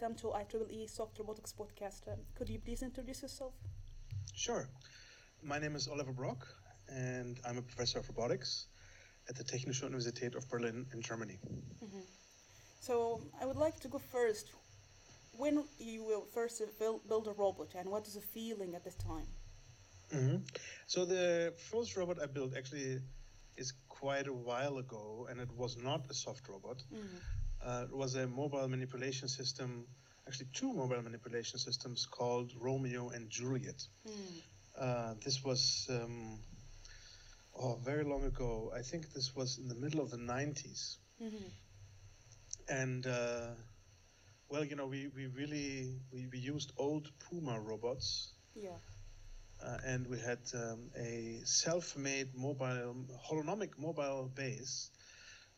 Welcome to IEEE Soft Robotics Podcast. Um, could you please introduce yourself? Sure. My name is Oliver Brock, and I'm a professor of robotics at the Technische Universität of Berlin in Germany. Mm-hmm. So I would like to go first. When you will first build, build a robot, and what is the feeling at this time? Mm-hmm. So the first robot I built actually is quite a while ago, and it was not a soft robot. Mm-hmm. Uh, was a mobile manipulation system, actually two mobile manipulation systems called Romeo and Juliet. Mm. Uh, this was um, oh, very long ago. I think this was in the middle of the 90s. Mm-hmm. And uh, well, you know, we, we really we, we used old Puma robots. Yeah. Uh, and we had um, a self-made mobile holonomic mobile base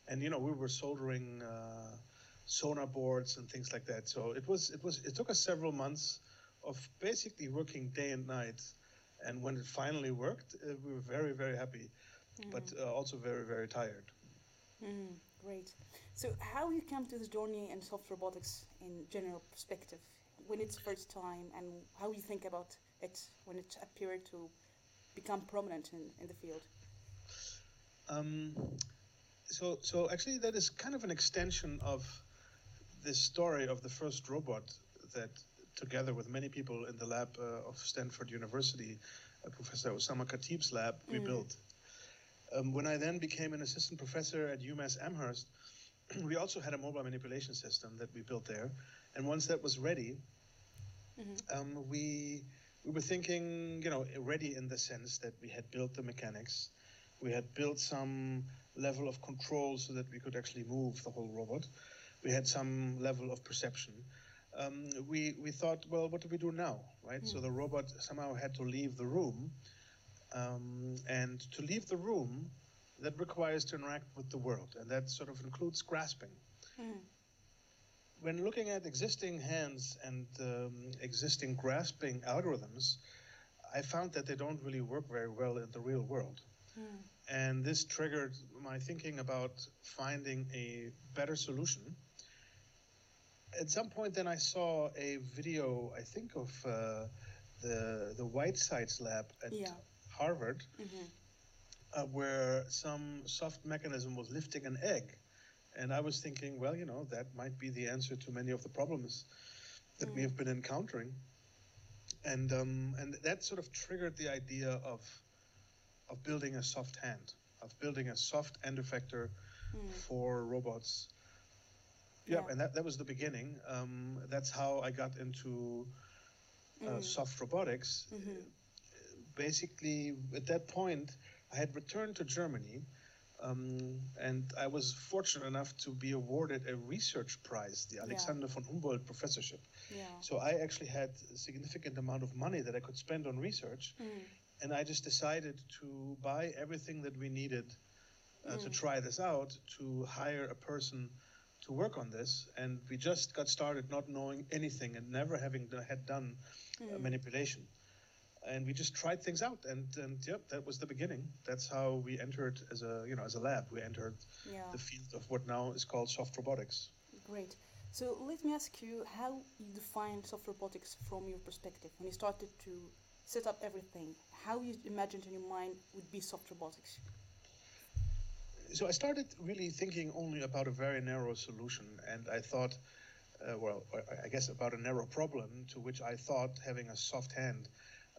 and you know we were soldering uh, sonar boards and things like that. So it was it was it took us several months of basically working day and night. And when it finally worked, uh, we were very very happy, mm. but uh, also very very tired. Mm, great. So how you come to this journey in soft robotics in general perspective, when it's first time, and how you think about it when it appeared to become prominent in, in the field? Um, so so actually that is kind of an extension of this story of the first robot that together with many people in the lab uh, of Stanford University, uh, Professor Oussama Khatib's lab, we mm. built. Um, when I then became an assistant professor at UMass Amherst, we also had a mobile manipulation system that we built there. And once that was ready, mm-hmm. um, we we were thinking, you know, ready in the sense that we had built the mechanics, we had built some level of control so that we could actually move the whole robot. We had some level of perception. Um, we we thought, well, what do we do now, right? Mm. So hmm. the robot somehow had to leave the room, um, and to leave the room, that requires to interact with the world, and that sort of includes grasping. Mm. When looking at existing hands and um, existing grasping algorithms, I found that they don't really work very well in the real world. Mm. And this triggered my thinking about finding a better solution. At some point, then I saw a video, I think, of uh, the the Whitesides lab at yeah. Harvard, mm-hmm. uh, where some soft mechanism was lifting an egg. And I was thinking, well, you know, that might be the answer to many of the problems that mm. we have been encountering. And um, and that sort of triggered the idea of of building a soft hand, of building a soft end effector mm. for robots. Yeah, yeah, and that, that was the beginning. Um, that's how I got into uh, mm. soft robotics. Mm-hmm. Basically, at that point, I had returned to Germany. Um, and I was fortunate enough to be awarded a research prize, the Alexander yeah. von Humboldt Professorship. Yeah. So I actually had a significant amount of money that I could spend on research. Mm and I just decided to buy everything that we needed uh, mm. to try this out, to hire a person to work on this. And we just got started not knowing anything and never having had done mm. manipulation. And we just tried things out, and and yep, that was the beginning. That's how we entered as a you know as a lab. We entered yeah. the field of what now is called soft robotics. Great. So let me ask you how you define soft robotics from your perspective when you started to set up everything, how you imagined in your mind would be soft robotics? So I started really thinking only about a very narrow solution, and I thought, uh, well, I guess about a narrow problem to which I thought having a soft hand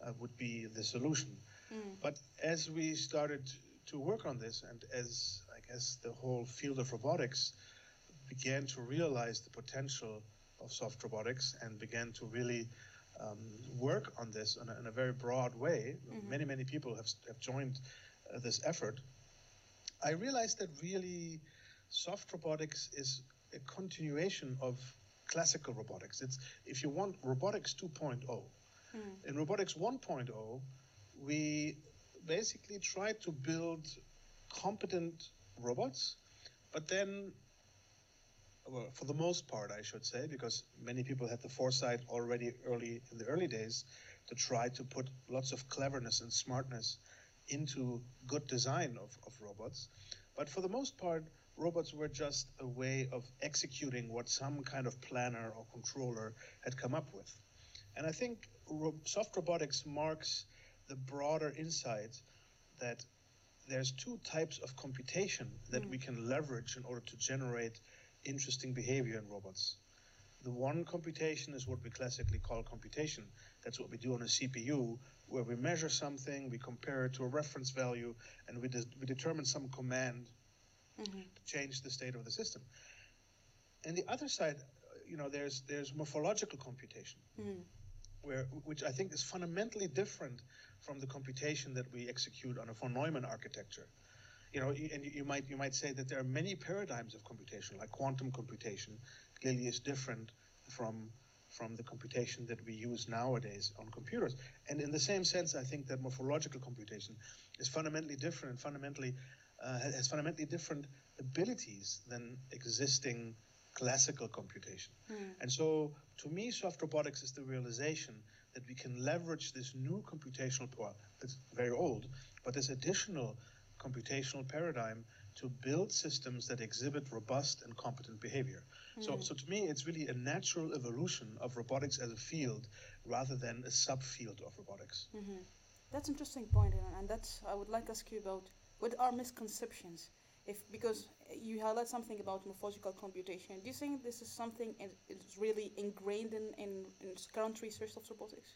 uh, would be the solution. Mm. But as we started to work on this, and as I guess the whole field of robotics began to realize the potential of soft robotics and began to really um, work on this in a, in a, very broad way. Mm-hmm. Many, many people have, have joined uh, this effort. I realized that really soft robotics is a continuation of classical robotics. It's if you want robotics 2.0. Mm. In robotics 1.0, we basically tried to build competent robots, but then, well, for the most part, I should say, because many people had the foresight already early in the early days to try to put lots of cleverness and smartness into good design of, of robots. But for the most part, robots were just a way of executing what some kind of planner or controller had come up with. And I think ro- soft robotics marks the broader insight that there's two types of computation that hmm. we can leverage in order to generate interesting behavior in robots. The one computation is what we classically call computation. That's what we do on a CPU, where we measure something, we compare it to a reference value, and we, de- we determine some command mm-hmm. to change the state of the system. And the other side, you know, there's there's morphological computation, mm. where which I think is fundamentally different from the computation that we execute on a von Neumann architecture. You know, and you- might you might say that there are many paradigms of computation, like quantum computation, clearly is different from from the computation that we use nowadays on computers. And in the same sense, I think that morphological computation is fundamentally different, and fundamentally uh, has fundamentally different abilities than existing classical computation. And so, to me, soft robotics is the realization that we can leverage this new computational power. It's very old, but this additional computational paradigm to build systems that exhibit robust and competent behavior. So, hmm. so to me, it's really a natural evolution of robotics as a field rather than a subfield of robotics. Mm-hmm. That's interesting point, and- and that's I would like to ask you about what are misconceptions, if because you highlight something about morphological computation. Do you think this is something is really ingrained in, in, in current research of robotics?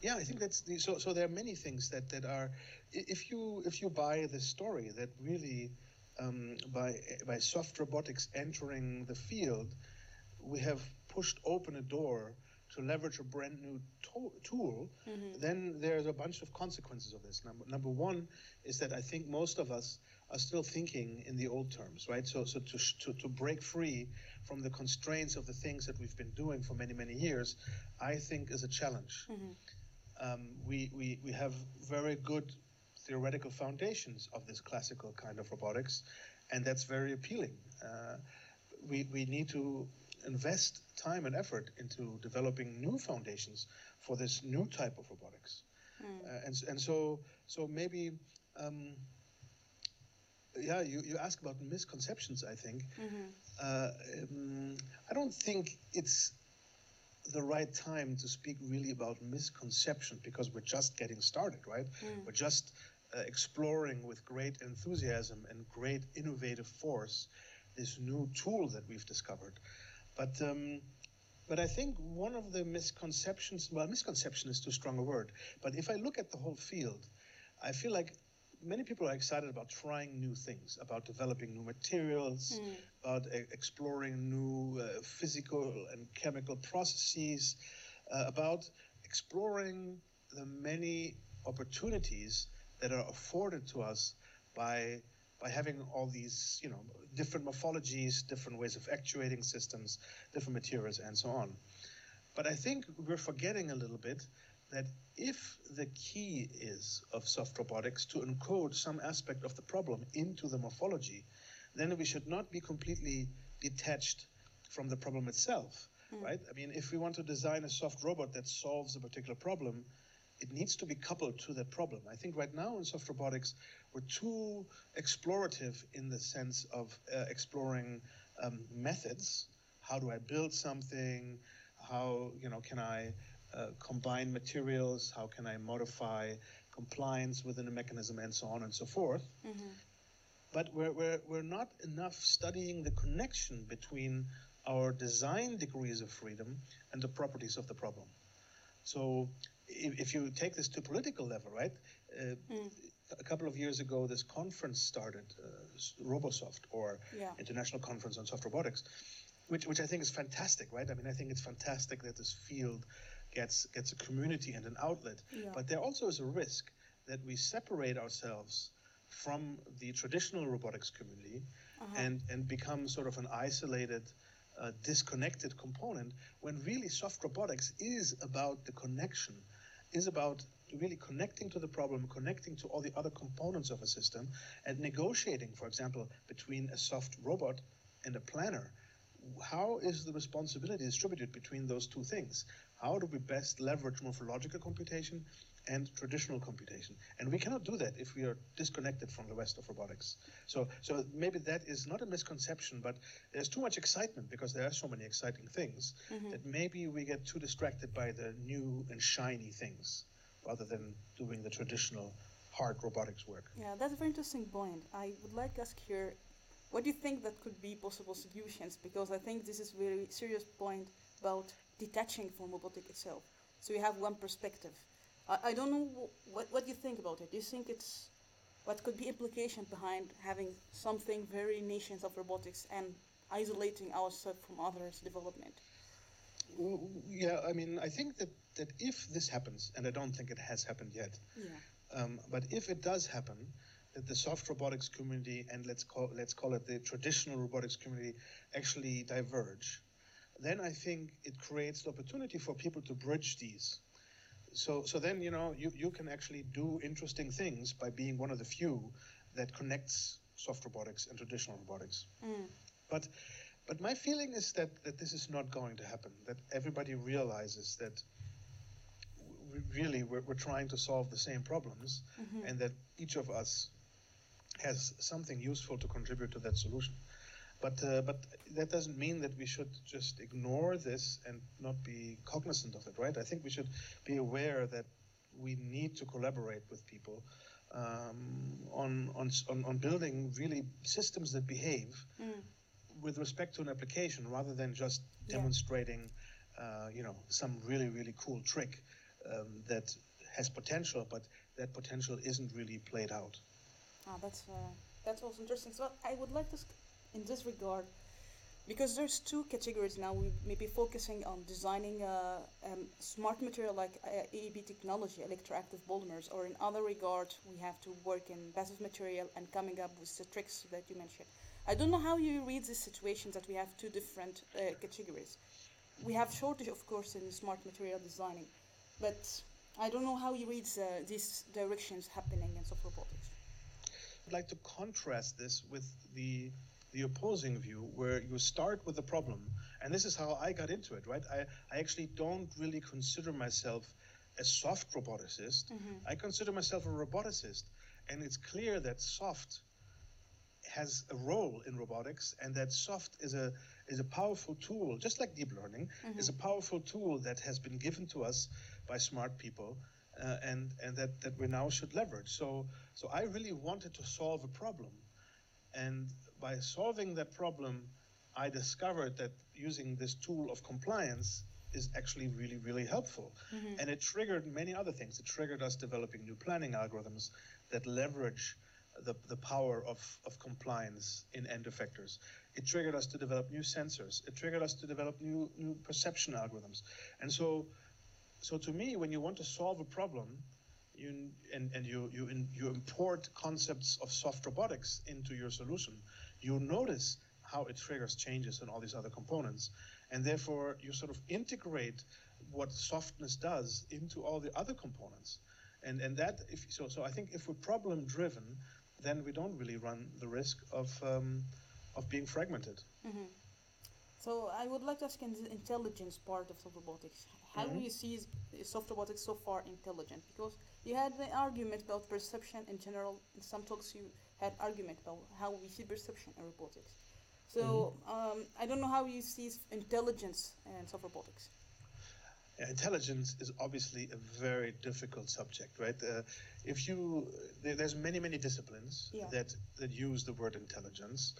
Yeah, I think that's the, so. So there are many things that that are, if you if you buy the story that really, um, by by soft robotics entering the field, we have pushed open a door to leverage a brand new to- tool. Then there's a bunch of consequences of this. Number number one is that I think most of us are still thinking in the old terms, right? So so to sh- to to break free from the constraints of the things that we've been doing for many many years, I think is a challenge um, we, we, we have very good theoretical foundations of this classical kind of robotics, and that's very appealing. Uh, we, we need to invest time and effort into developing new foundations for this new type of robotics. Uh, and, and so, so maybe, um, yeah, you, you ask about misconceptions, I think. Uh, um, I don't think it's the right time to speak really about misconception because we're just getting started, right? We're just uh, exploring with great enthusiasm and great innovative force this new tool that we've discovered. But um, but I think one of the misconceptions, well, misconception is too strong a word, but if I look at the whole field, I feel like many people are excited about trying new things, about developing new materials, about e- exploring new uh, physical and chemical processes, uh, about exploring the many opportunities that are afforded to us by by having all these, you know, different morphologies, different ways of actuating systems, different materials, and so on. But I think we're forgetting a little bit that if the key is of soft robotics to encode some aspect of the problem into the morphology, then we should not be completely detached from the problem itself, right? I mean, if we want to design a soft robot that solves a particular problem, it needs to be coupled to that problem. I think right now in soft robotics, we're too explorative in the sense of uh, exploring um, methods. How do I build something? How you know can I uh, combine materials? How can I modify compliance within a mechanism, and so on and so forth. But we're, we're, we're not enough studying the connection between our design degrees of freedom and the properties of the problem. So if, if you take this to political level, right? Uh, A couple of years ago, this conference started, uh, RoboSoft, or Yeah. International Conference on Soft Robotics, which, which I think is fantastic, right? I mean, I think it's fantastic that this field gets gets a community and an outlet. Yeah. But there also is a risk that we separate ourselves from the traditional robotics community and, and become sort of an isolated uh, disconnected component when really soft robotics is about the connection, is about really connecting to the problem, connecting to all the other components of a system, and negotiating, for example, between a soft robot and a planner. How is the responsibility distributed between those two things? How do we best leverage morphological computation and traditional computation. And we cannot do that if we are disconnected from the rest of robotics. So, so maybe that is not a misconception, but there's too much excitement because there are so many exciting things mm-hmm. that maybe we get too distracted by the new and shiny things rather than doing the traditional hard robotics work. Yeah, that's a very interesting point. I would like to ask here, what do you think that could be possible solutions? Because I think this is a very serious point about detaching from robotic itself. So you have one perspective I, I don't know what, what you think about it. Do you think it's what could be implication behind having something very nations of robotics and isolating ourselves from others' development? Yeah, I mean, I think that, that if this happens, and I don't think it has happened yet, yeah. um, but if it does happen, that the soft robotics community and let's call let's call it the traditional robotics community actually diverge, then I think it creates the opportunity for people to bridge these so so then you know you, you can actually do interesting things by being one of the few that connects soft robotics and traditional robotics. Mm. But but my feeling is that that this is not going to happen. That everybody realizes that we really we're, we're trying to solve the same problems, mm-hmm. and that each of us has something useful to contribute to that solution. But uh, but that doesn't mean that we should just ignore this and not be cognizant of it, right? I think we should be aware that we need to collaborate with people um, on, on, on building really systems that behave mm. with respect to an application, rather than just yeah. demonstrating, uh, you know, some really really cool trick um, that has potential, but that potential isn't really played out. Ah, that's uh, that's also interesting. So I would like to in this regard because there's two categories now we may be focusing on designing a um, smart material like uh, AEB technology electroactive polymers or in other regard we have to work in passive material and coming up with the tricks that you mentioned. I don't know how you read this situation that we have two different uh, categories. We have shortage of course in smart material designing but i don't know how you read the, these directions happening in soft robotics i'd like to contrast this with the the opposing view where you start with a problem and this is how i got into it right i, I actually don't really consider myself a soft roboticist mm-hmm. i consider myself a roboticist and it's clear that soft has a role in robotics and that soft is a is a powerful tool just like deep learning mm-hmm. is a powerful tool that has been given to us by smart people uh, and and that that we now should leverage so so i really wanted to solve a problem and by solving that problem, I discovered that using this tool of compliance is actually really, really helpful. Mm-hmm. And it triggered many other things. It triggered us developing new planning algorithms that leverage the, the power of, of compliance in end effectors. It triggered us to develop new sensors. It triggered us to develop new, new perception algorithms. And so, so to me, when you want to solve a problem, you, and, and you, you, in, you import concepts of soft robotics into your solution, you notice how it triggers changes in all these other components. And therefore, you sort of integrate what softness does into all the other components. And, and that, if, so, so I think if we're problem driven, then we don't really run the risk of, um, of being fragmented. Mm-hmm. So I would like to ask in the intelligence part of soft robotics, how mm-hmm. do you see soft robotics so far intelligent? Because you had the argument about perception in general. In some talks, you had argument about how we see perception in robotics. So mm-hmm. um, I don't know how you see intelligence in soft robotics. Intelligence is obviously a very difficult subject, right? Uh, if you there, there's many many disciplines yeah. that that use the word intelligence.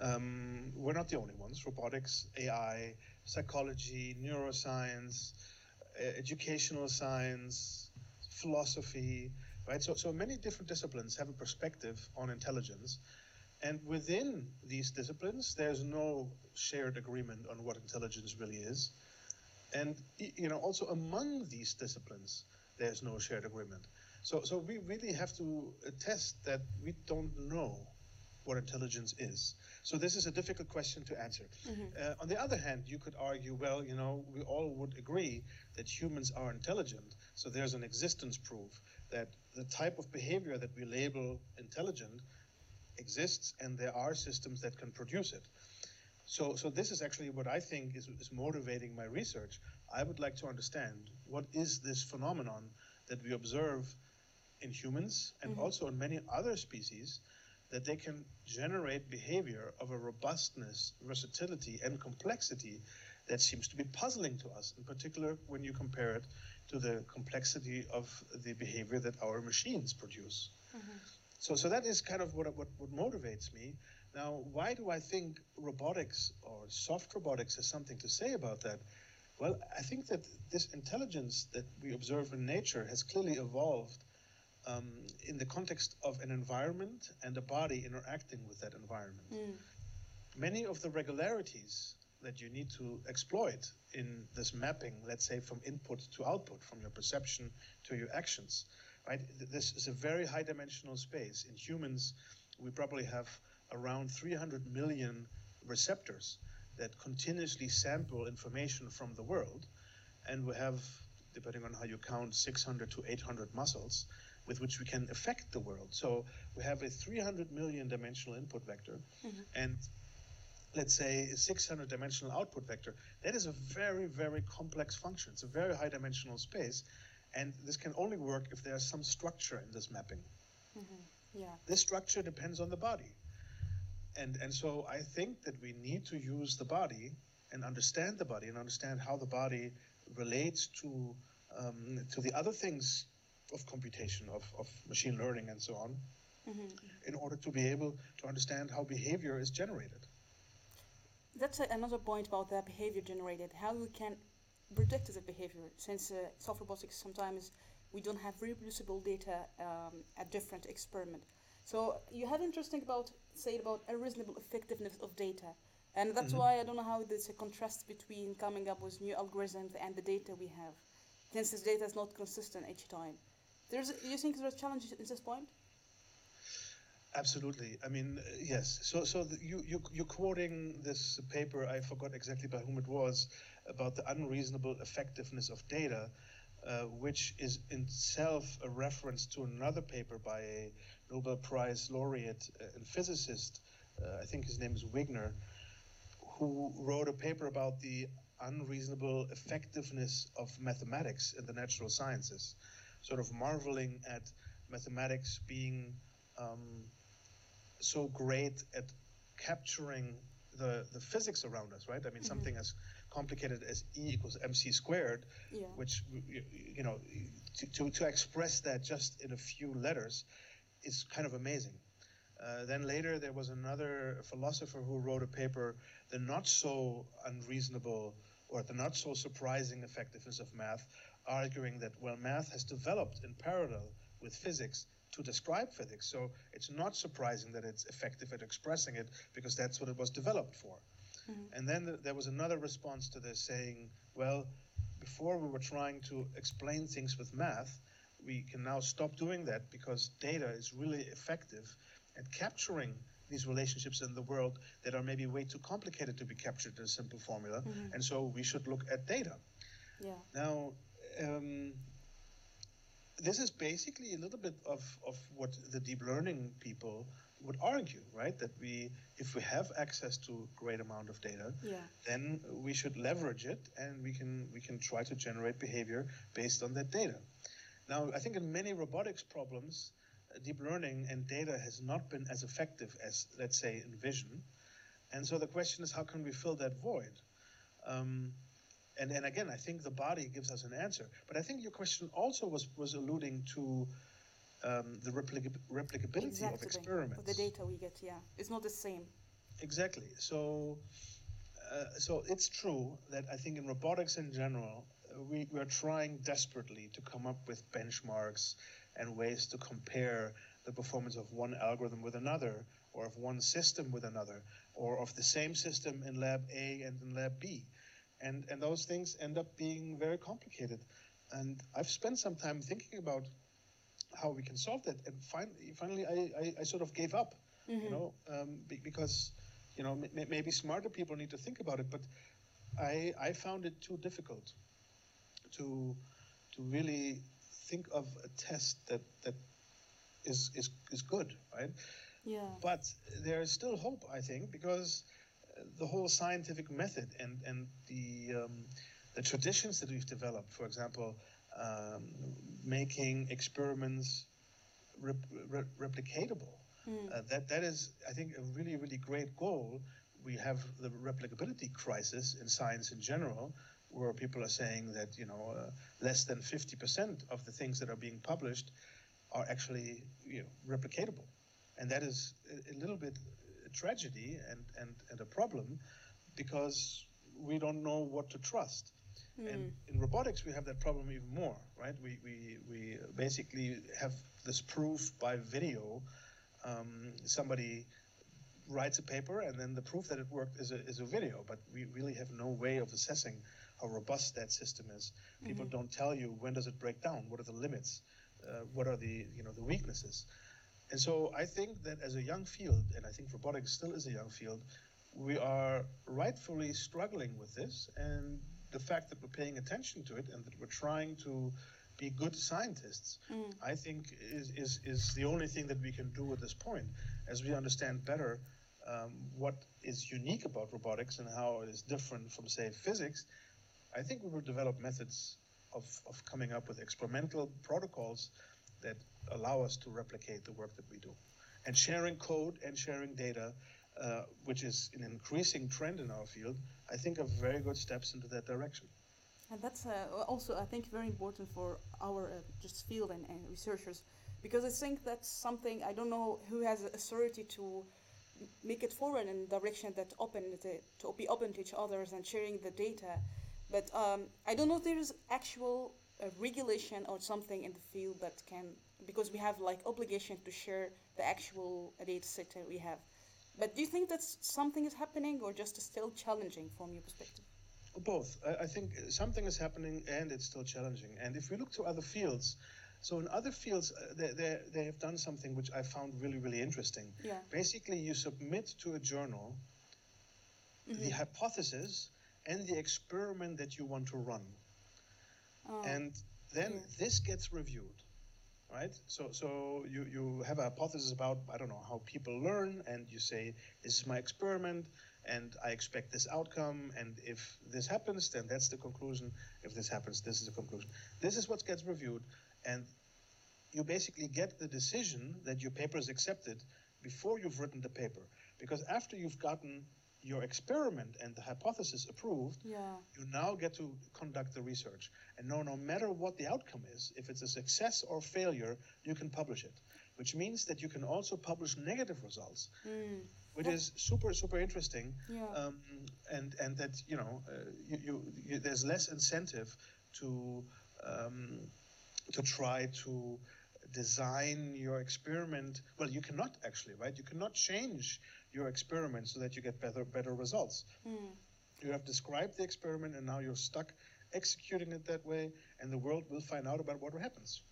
Um, we're not the only ones. Robotics, AI, psychology, neuroscience, uh, educational science, philosophy, right? So, so many different disciplines have a perspective on intelligence. And within these disciplines, there's no shared agreement on what intelligence really is. And, you know, also among these disciplines, there's no shared agreement. So, so we really have to attest that we don't know what intelligence is. So this is a difficult question to answer. Uh, on the other hand, you could argue, well, you know, we all would agree that humans are intelligent. So there's an existence proof that the type of behavior that we label intelligent exists, and there are systems that can produce it. So, so this is actually what I think is, is motivating my research. I would like to understand what is this phenomenon that we observe in humans and mm-hmm. also in many other species that they can generate behavior of a robustness, versatility, and complexity that seems to be puzzling to us, in particular when you compare it to the complexity of the behavior that our machines produce. So, so that is kind of what, what, what motivates me. Now, why do I think robotics or soft robotics has something to say about that? Well, I think that this intelligence that we observe in nature has clearly evolved um, in the context of an environment and a body interacting with that environment. Many of the regularities that you need to exploit in this mapping, let's say from input to output, from your perception to your actions, right? This is a very high dimensional space. In humans, we probably have around 300 million receptors that continuously sample information from the world. And we have, depending on how you count, 600 to 800 muscles with which we can affect the world. So we have a 300 million dimensional input vector mm-hmm. and let's say a 600 dimensional output vector. That is a very, very complex function. It's a very high dimensional space. And this can only work if there's some structure in this mapping. Yeah. This structure depends on the body. And, and so I think that we need to use the body and understand the body and understand how the body relates to, um, to the other things of computation, of, of machine learning, and so on, in order to be able to understand how behavior is generated. That's a, another point about the behavior generated. How we can predict the behavior, since uh, soft robotics sometimes we don't have reproducible data um, at different experiment. So you have interesting about say about a reasonable effectiveness of data, and that's why I don't know how there's a contrast between coming up with new algorithms and the data we have, since this data is not consistent each time. There's, you think there's challenges in this point? Absolutely. I mean, uh, yes. So, so the, you you you're quoting this paper. I forgot exactly by whom it was about the unreasonable effectiveness of data, uh, which is itself a reference to another paper by a Nobel Prize laureate uh, and physicist. Uh, I think his name is Wigner, who wrote a paper about the unreasonable effectiveness of mathematics in the natural sciences, sort of marveling at mathematics being um, so great at capturing the, the physics around us, right? I mean, something as complicated as E equals mc squared, Yeah. which, you, you know, to, to, to express that just in a few letters is kind of amazing. Uh, then later, there was another philosopher who wrote a paper, The Not So Unreasonable or The Not So Surprising Effectiveness of Math, arguing that, well, math has developed in parallel with physics to describe physics. So it's not surprising that it's effective at expressing it because that's what it was developed for. And then th- there was another response to this saying, well, before we were trying to explain things with math, we can now stop doing that because data is really effective at capturing these relationships in the world that are maybe way too complicated to be captured in a simple formula. And so we should look at data. Yeah. Now, um, this is basically a little bit of, of what the deep learning people would argue, right? That we, if we have access to great amount of data, Yeah. then we should leverage it, and we can we can try to generate behavior based on that data. Now, I think in many robotics problems, uh, deep learning and data has not been as effective as, let's say, in vision, and so the question is, how can we fill that void? Um, and, and again, I think the body gives us an answer. But I think your question also was, was alluding to um, the replica- replicability of Exactly. experiments. Of the data we get, yeah. It's not the same. Exactly. So, uh, so it's true that I think in robotics in general, we, we are trying desperately to come up with benchmarks and ways to compare the performance of one algorithm with another, or of one system with another, or of the same system in lab A and in lab B. And, and those things end up being very complicated. And I've spent some time thinking about how we can solve that. And finally, finally I, I, I sort of gave up You know, um, be, because you know m- maybe smarter people need to think about it, but I I found it too difficult to to really think of a test that that is is is good, right? Yeah. But there is still hope, I think, because the whole scientific method and and the um, the traditions that we've developed, for example, um, making experiments rep- re- replicatable, uh, that that is, I think, a really really great goal. We have the replicability crisis in science in general, where people are saying that you know uh, less than 50% of the things that are being published are actually you know replicatable. And that is a, a little bit tragedy and, and, and a problem because we don't know what to trust. And in robotics, we have that problem even more, right? We, we, we basically have this proof by video. Um, somebody writes a paper, and then the proof that it worked is a, is a video, but we really have no way of assessing how robust that system is. People don't tell you when does it break down, what are the limits, uh, what are the you know the weaknesses. And so I think that as a young field, and I think robotics still is a young field, we are rightfully struggling with this. And the fact that we're paying attention to it and that we're trying to be good scientists, I think is, is, is the only thing that we can do at this point. As we understand better um, what is unique about robotics and how it is different from, say, physics, I think we will develop methods of, of coming up with experimental protocols that allow us to replicate the work that we do. And sharing code and sharing data, uh, which is an increasing trend in our field, I think are very good steps into that direction. And that's uh, also, I think, very important for our uh, just field and, and researchers, because I think that's something I don't know who has authority to make it forward in the direction that open to, to be open to each others and sharing the data. But um, I don't know if there is actual uh, regulation or something in the field that can, because we have like obligation to share the actual data set that we have. But do you think that something is happening or just still challenging from your perspective? Both. I, I think something is happening and it's still challenging. And if we look to other fields, so in other fields, uh, they, they, they have done something which I found really, really interesting. Yeah. Basically, you submit to a journal the hypothesis and the experiment that you want to run. Oh, and then yeah. this gets reviewed right? So so you you have a hypothesis about i don't know how people learn and you say this is my experiment and i expect this outcome and if this happens then that's the conclusion. If this happens this is the conclusion. This is what gets reviewed and you basically get the decision that your paper is accepted before you've written the paper. Because after you've gotten your experiment and the hypothesis approved yeah. you now get to conduct the research and know no matter what the outcome is if it's a success or failure you can publish it which means that you can also publish negative results Mm. which is super super interesting Yeah. um, and and that you know uh, you, you, you there's less incentive to um, to try to design your experiment well you cannot actually right you cannot change your experiment so that you get better better results Mm. you have described the experiment and now you're stuck executing it that way and the world will find out about what happens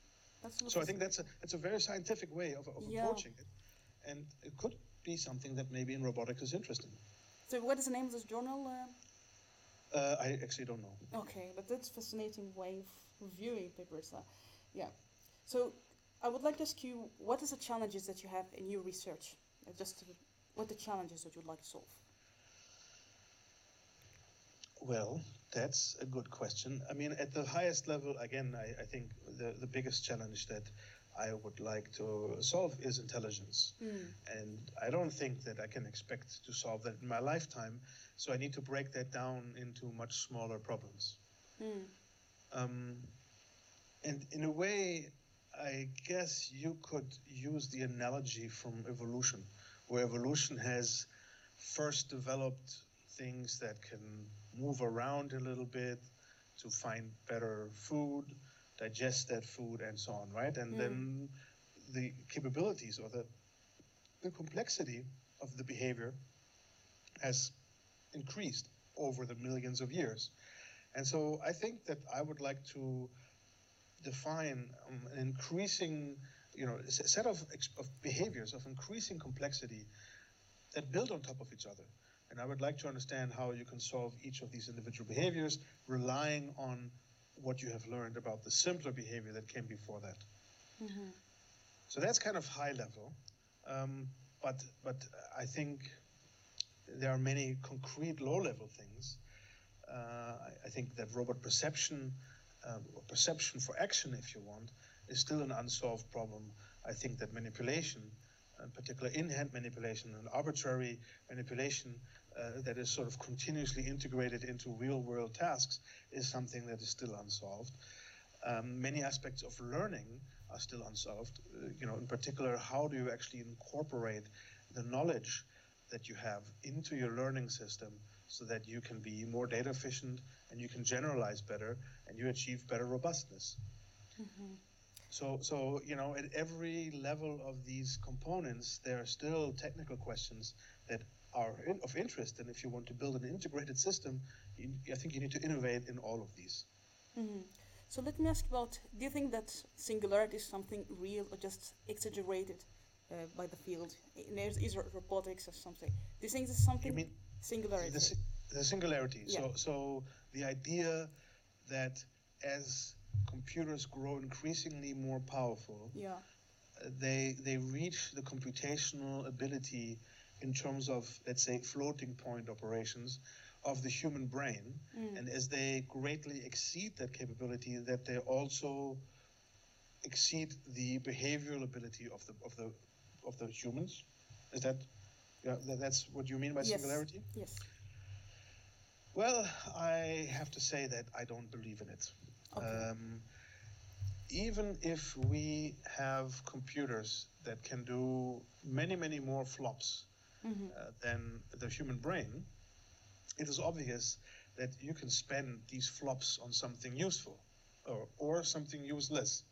That's so i think that's a that's a very scientific way of, of Yeah. approaching it and it could be something that maybe in robotics is interesting So, what is the name of this journal? Uh, uh, i actually don't know okay, but that's fascinating way of reviewing papers. Uh, yeah. So, I would like to ask you, what is the challenges that you have in your research? Just to, what the challenges that you'd like to solve? Well, that's a good question. I mean, at the highest level, again, I, I think the, the biggest challenge that I would like to solve is intelligence. And I don't think that I can expect to solve that in my lifetime. So I need to break that down into much smaller problems. Um, and in a way, I guess you could use the analogy from evolution, where evolution has first developed things that can move around a little bit to find better food, digest that food, and so on, right? And then the capabilities or the the complexity of the behavior has increased over the millions of years. And so I think that I would like to define um, an increasing you know, a set of, of behaviors of increasing complexity that build on top of each other. And I would like to understand how you can solve each of these individual behaviors, relying on what you have learned about the simpler behavior that came before that. Mm-hmm. So that's kind of high level. Um, but, but I think there are many concrete low level things. Uh, I, I, think that robot perception, uh, perception for action, if you want, is still an unsolved problem. I think that manipulation, in particular in-hand manipulation and arbitrary manipulation uh, that is sort of continuously integrated into real-world tasks, is something that is still unsolved. Um, many aspects of learning are still unsolved. Uh, you know, in particular, how do you actually incorporate the knowledge that you have into your learning system so that you can be more data efficient and you can generalize better and you achieve better robustness. Mm-hmm. So, so you know, at every level of these components, there are still technical questions that are in, of interest. And if you want to build an integrated system, you, I think you need to innovate in all of these. Mm-hmm. So let me ask about: Do you think that singularity is something real or just exaggerated uh, by the field? Is it robotics or something? Do you think this is something? You mean singularity? The, the singularity. Yeah. So, so the idea that as computers grow increasingly more powerful, yeah. They they reach the computational ability in terms of let's say floating point operations of the human brain, mm. and as they greatly exceed that capability, that they also exceed the behavioral ability of the of the of the humans. Is that yeah, that's what you mean by yes. singularity? Yes. Well, I have to say that I don't believe in it. Okay. Um, even if we have computers that can do many, many more flops mm-hmm. uh, than the human brain, it is obvious that you can spend these flops on something useful or, or something useless.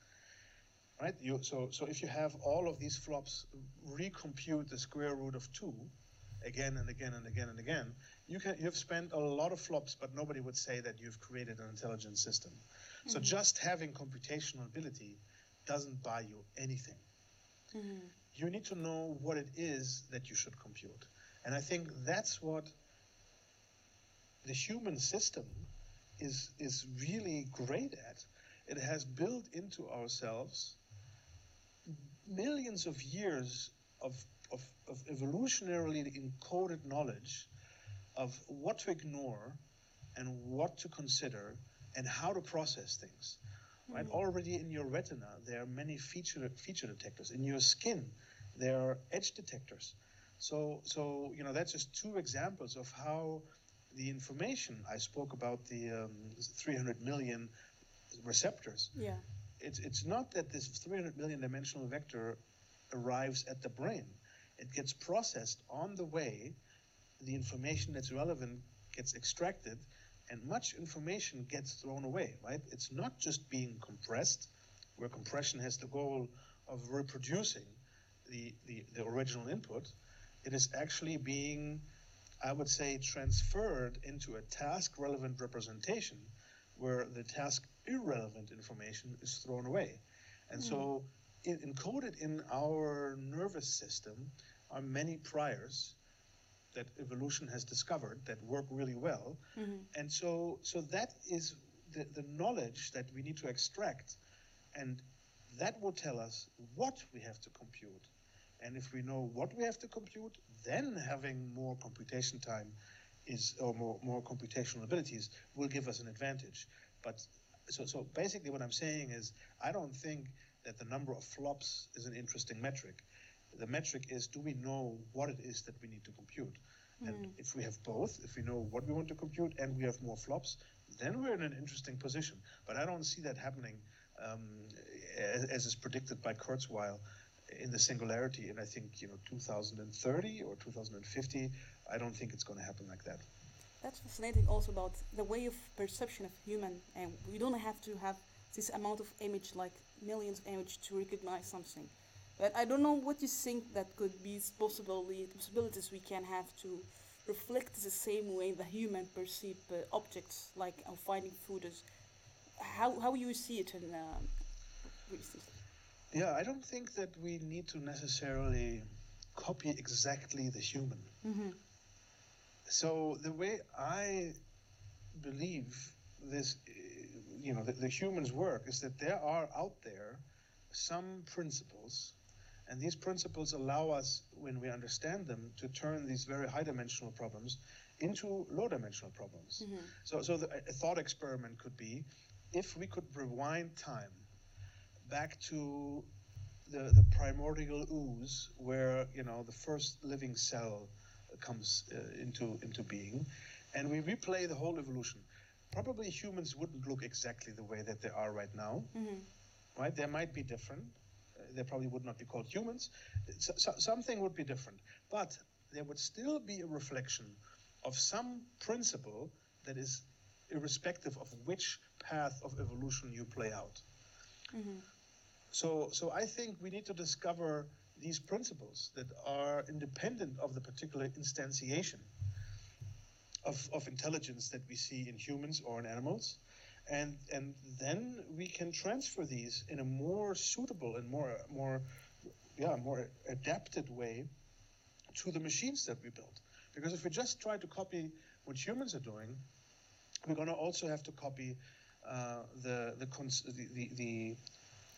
Right? You, so, so if you have all of these flops recompute the square root of 2 again and again and again and again, you can you've spent a lot of flops, but nobody would say that you've created an intelligent system. Mm-hmm. So just having computational ability doesn't buy you anything. Mm-hmm. You need to know what it is that you should compute. And I think that's what the human system is is really great at. It has built into ourselves millions of years of, of, of evolutionarily encoded knowledge of what to ignore and what to consider and how to process things. Right? Mm-hmm. Already in your retina, there are many feature feature detectors. In your skin, there are edge detectors. So, so you know that's just two examples of how the information I spoke about the um, 300 million receptors. Yeah. It's it's not that this 300 million dimensional vector arrives at the brain. It gets processed on the way the information that's relevant gets extracted and much information gets thrown away, right? It's not just being compressed, where compression has the goal of reproducing the, the, the original input. It is actually being, I would say, transferred into a task relevant representation where the task irrelevant information is thrown away. And mm. so, in, encoded in our nervous system are many priors that evolution has discovered that work really well. Mm-hmm. And so, so that is the, the knowledge that we need to extract. And that will tell us what we have to compute. And if we know what we have to compute, then having more computation time is, or more, more computational abilities will give us an advantage. But so, so basically what I'm saying is I don't think that the number of flops is an interesting metric the metric is do we know what it is that we need to compute? Mm. And if we have both, if we know what we want to compute and we have more flops, then we're in an interesting position. But I don't see that happening um, as, as, is predicted by Kurzweil in the singularity in I think you know 2030 or 2050. I don't think it's going to happen like that. That's fascinating. Also about the way of perception of human, and we don't have to have this amount of image, like millions of image, to recognize something. But I don't know what you think that could be possibly possibilities we can have to reflect the same way the human perceive uh, objects, like uh, finding food. Is how how you see it in uh, recently? Yeah, I don't think that we need to necessarily copy exactly the human. Mm-hmm. So the way I believe this, uh, you know, the, the humans work is that there are out there some principles, and these principles allow us, when we understand them, to turn these very high-dimensional problems into low-dimensional problems. Mm-hmm. So, so the, a thought experiment could be, if we could rewind time back to the, the primordial ooze, where you know the first living cell comes uh, into into being, and we replay the whole evolution. Probably humans wouldn't look exactly the way that they are right now, Mm-hmm. right? They might be different. They probably would not be called humans. So, so, something would be different, but there would still be a reflection of some principle that is irrespective of which path of evolution you play out. Mm-hmm. So, so I think we need to discover these principles that are independent of the particular instantiation of, of intelligence that we see in humans or in animals. And, and then we can transfer these in a more suitable and more, more, yeah, more adapted way to the machines that we build. Because if we just try to copy what humans are doing, we're going to also have to copy uh, the, the, cons- the, the, the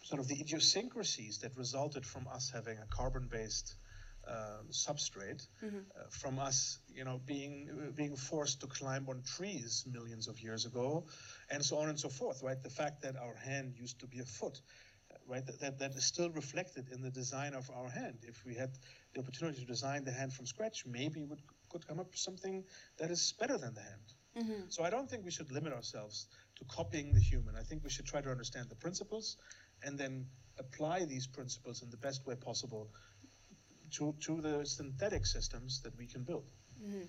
sort of the idiosyncrasies that resulted from us having a carbon-based um, substrate, Mm-hmm. uh, from us, you know, being uh, being forced to climb on trees millions of years ago, and so on and so forth. Right? The fact that our hand used to be a foot, right? That, that that is still reflected in the design of our hand. If we had the opportunity to design the hand from scratch, maybe we could come up with something that is better than the hand. Mm-hmm. So I don't think we should limit ourselves to copying the human. I think we should try to understand the principles and then apply these principles in the best way possible to, to the synthetic systems that we can build. Mm-hmm.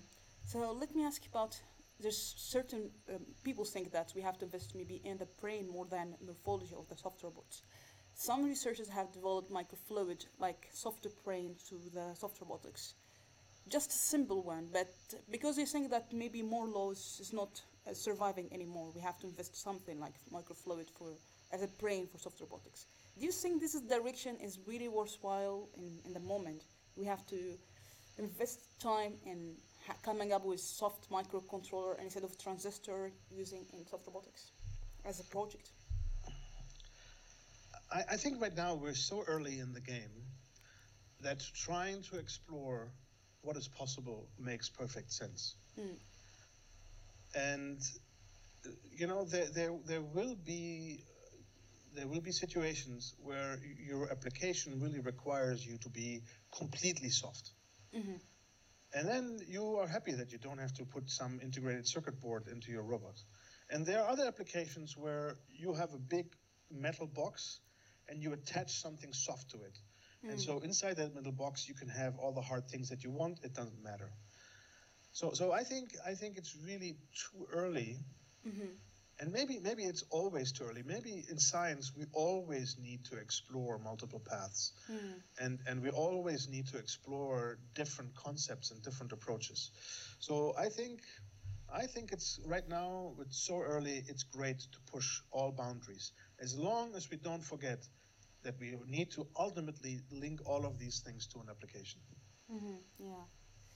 So let me ask you about. There's certain um, people think that we have to invest maybe in the brain more than morphology of the soft robots. Some researchers have developed microfluid like soft brain to the soft robotics. Just a simple one, but because they think that maybe Moore's law is not uh, surviving anymore, we have to invest something like microfluid for as a brain for soft robotics. Do you think this is direction is really worthwhile in, in the moment? We have to invest time in coming up with soft microcontroller instead of transistor using in soft robotics as a project. I, I think right now we're so early in the game that trying to explore what is possible makes perfect sense. Mm. And you know there, there there will be there will be situations where your application really requires you to be completely soft. hmm And then you are happy that you don't have to put some integrated circuit board into your robot. And there are other applications where you have a big metal box and you attach something soft to it. And so inside that metal box you can have all the hard things that you want, it doesn't matter. So so I think I think it's really too early hmm and maybe maybe it's always too early. Maybe in science we always need to explore multiple paths Mm. and and we always need to explore different concepts and different approaches. So I think I think it's right now it's so early. It's great to push all boundaries as long as we don't forget that we need to ultimately link all of these things to an application. hmm Yeah.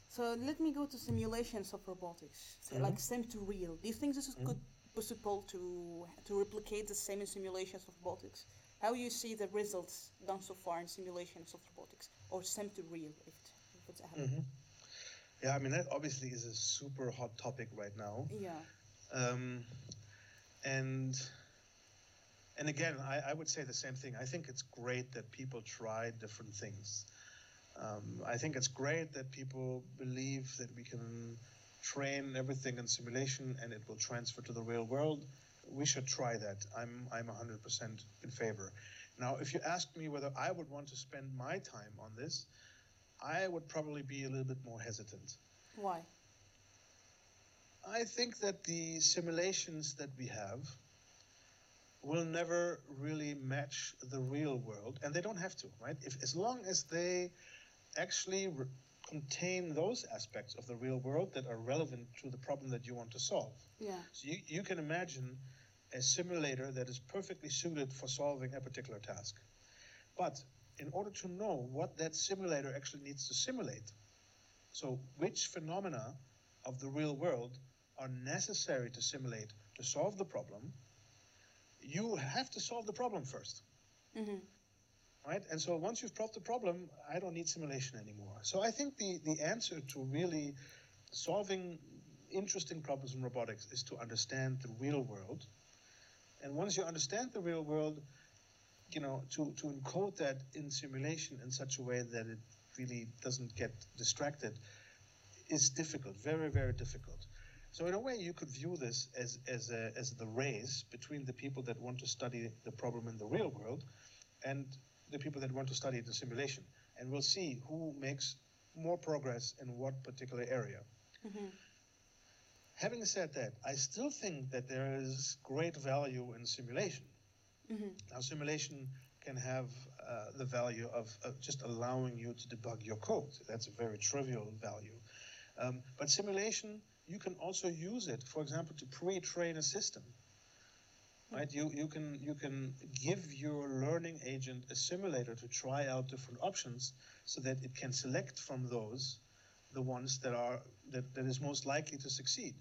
So let me go to simulations of robotics, so like sim to real. Do you think this is good possible to to replicate the same in simulations of robotics? How you see the results done so far in simulations of robotics or sim to real, if, it, if it's happening? Yeah, I mean that obviously is a super hot topic right now. Yeah. Um, and and again, I, I would say the same thing. I think it's great that people try different things. Um, I think it's great that people believe that we can train everything in simulation and it will transfer to the real world. We should try that. I'm I'm 100% in favor. Now, if you ask me whether I would want to spend my time on this, I would probably be a little bit more hesitant. Why? I think that the simulations that we have will never really match the real world, and they don't have to, right? If as long as they actually re- contain those aspects of the real world that are relevant to the problem that you want to solve. Yeah. So you, you can imagine a simulator that is perfectly suited for solving a particular task. But in order to know what that simulator actually needs to simulate, so which phenomena of the real world are necessary to simulate to solve the problem, you have to solve the problem 1st Mm-hmm. Right? And so once you've solved the problem, I don't need simulation anymore. So I think the, the answer to really solving interesting problems in robotics is to understand the real world. And once you understand the real world, you know, to, to encode that in simulation in such a way that it really doesn't get distracted is difficult, very, very difficult. So in a way, you could view this as, as, a, as the race between the people that want to study the problem in the real world and the people that want to study the simulation. And we'll see who makes more progress in what particular area. Mm-hmm. Having said that, I still think that there is great value in simulation. Mm-hmm. Now, simulation can have uh, the value of, of just allowing you to debug your code. That's a very trivial value. Um, but simulation, you can also use it, for example, to pre-train a system. Right? You, you can you can give your learning agent a simulator to try out different options so that it can select from those the ones that are that, that is most likely to succeed.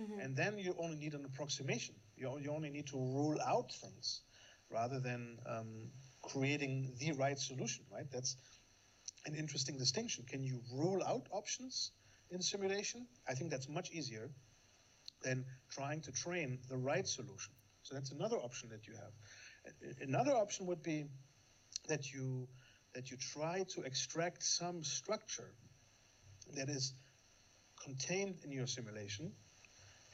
Mm-hmm. And then you only need an approximation. You, you only need to rule out things rather than um, creating the right solution, right? That's an interesting distinction. Can you rule out options in simulation? I think that's much easier than trying to train the right solution. So that's another option that you have. Another option would be that you that you try to extract some structure that is contained in your simulation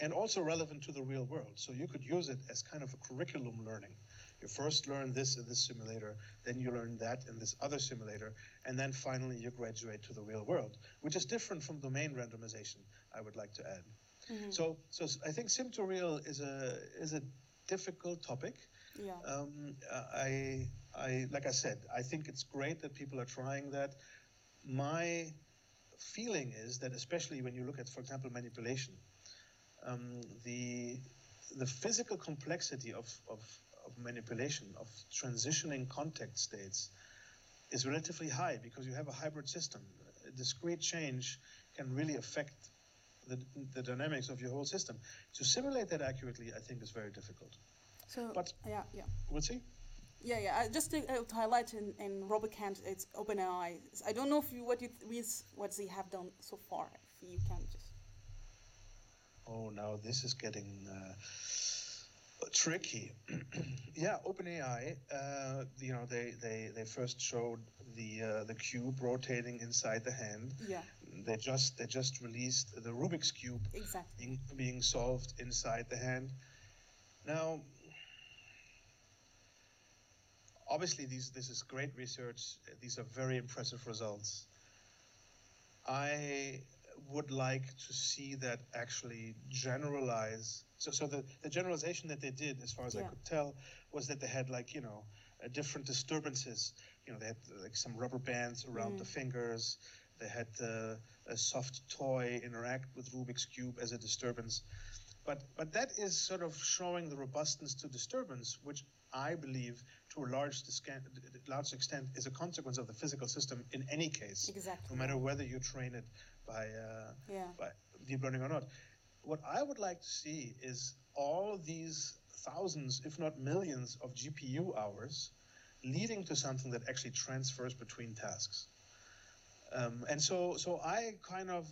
and also relevant to the real world. So you could use it as kind of a curriculum learning. You first learn this in this simulator, then you learn that in this other simulator, and then finally you graduate to the real world, which is different from domain randomization, I would like to add. Mm-hmm. So, so I think sim to real is a is a difficult topic. Yeah. Um, I, I, like I said, I think it's great that people are trying that. My feeling is that, especially when you look at, for example, manipulation, um, the the physical complexity of, of, of manipulation, of transitioning contact states, is relatively high because you have a hybrid system. A discrete change can really affect the, the dynamics of your whole system. To simulate that accurately, I think, is very difficult. So but- yeah, yeah. We'll see. Yeah, yeah. Just to, uh, to highlight in, in RoboCamp, it's OpenAI. I don't know if you what you read what they have done so far. If you can just. Oh, now this is getting uh, tricky. yeah, OpenAI. Uh, you know, they, they, they first showed the uh, the cube rotating inside the hand. Yeah, They just they just released the Rubik's cube exactly. being, being solved inside the hand. Now, obviously, these this is great research. These are very impressive results. I would like to see that actually generalize. So, so the, the generalization that they did, as far as I could tell, was that they had like you know uh, different disturbances. You know, they had like some rubber bands around the fingers. They had uh, a soft toy interact with Rubik's cube as a disturbance. But but that is sort of showing the robustness to disturbance, which I believe to a large, large extent is a consequence of the physical system in any case, Exactly. no matter whether you train it by uh, Yeah. by deep learning or not. What I would like to see is all these thousands, if not millions, of GPU hours leading to something that actually transfers between tasks. Um, and so, so I kind of,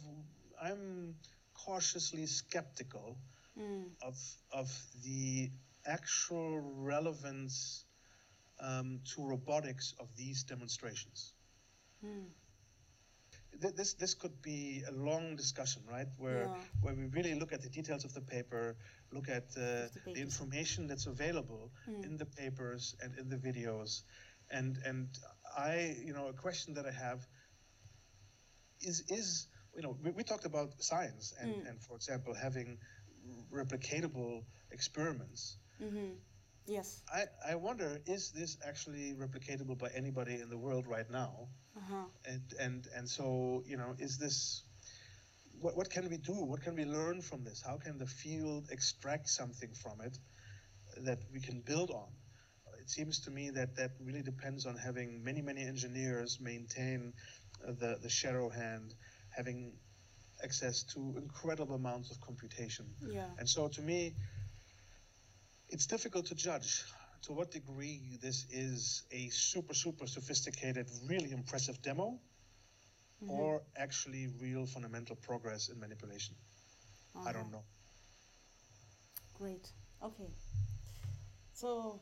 I'm cautiously skeptical Mm. of of the actual relevance um, to robotics of these demonstrations. Mm. Th- This this could be a long discussion, right? Where Yeah. where we really look at the details of the paper, look at uh, the the information that's available Mm. in the papers and in the videos, and and I, you know, a question that I have is is you know we, we talked about science and Mm. and for example having replicatable experiments. Mm-hmm. Yes. I, I wonder is this actually replicatable by anybody in the world right now? Uh huh. and and and so you know is this what, what can we do what can we learn from this how can the field extract something from it that we can build on it seems to me that that really depends on having many, many engineers maintain the, the shadow hand, having access to incredible amounts of computation. Yeah. And so to me, it's difficult to judge to what degree this is a super, super sophisticated, really impressive demo Mm-hmm. or actually real fundamental progress in manipulation. I don't Uh-huh. know. Great. Okay. So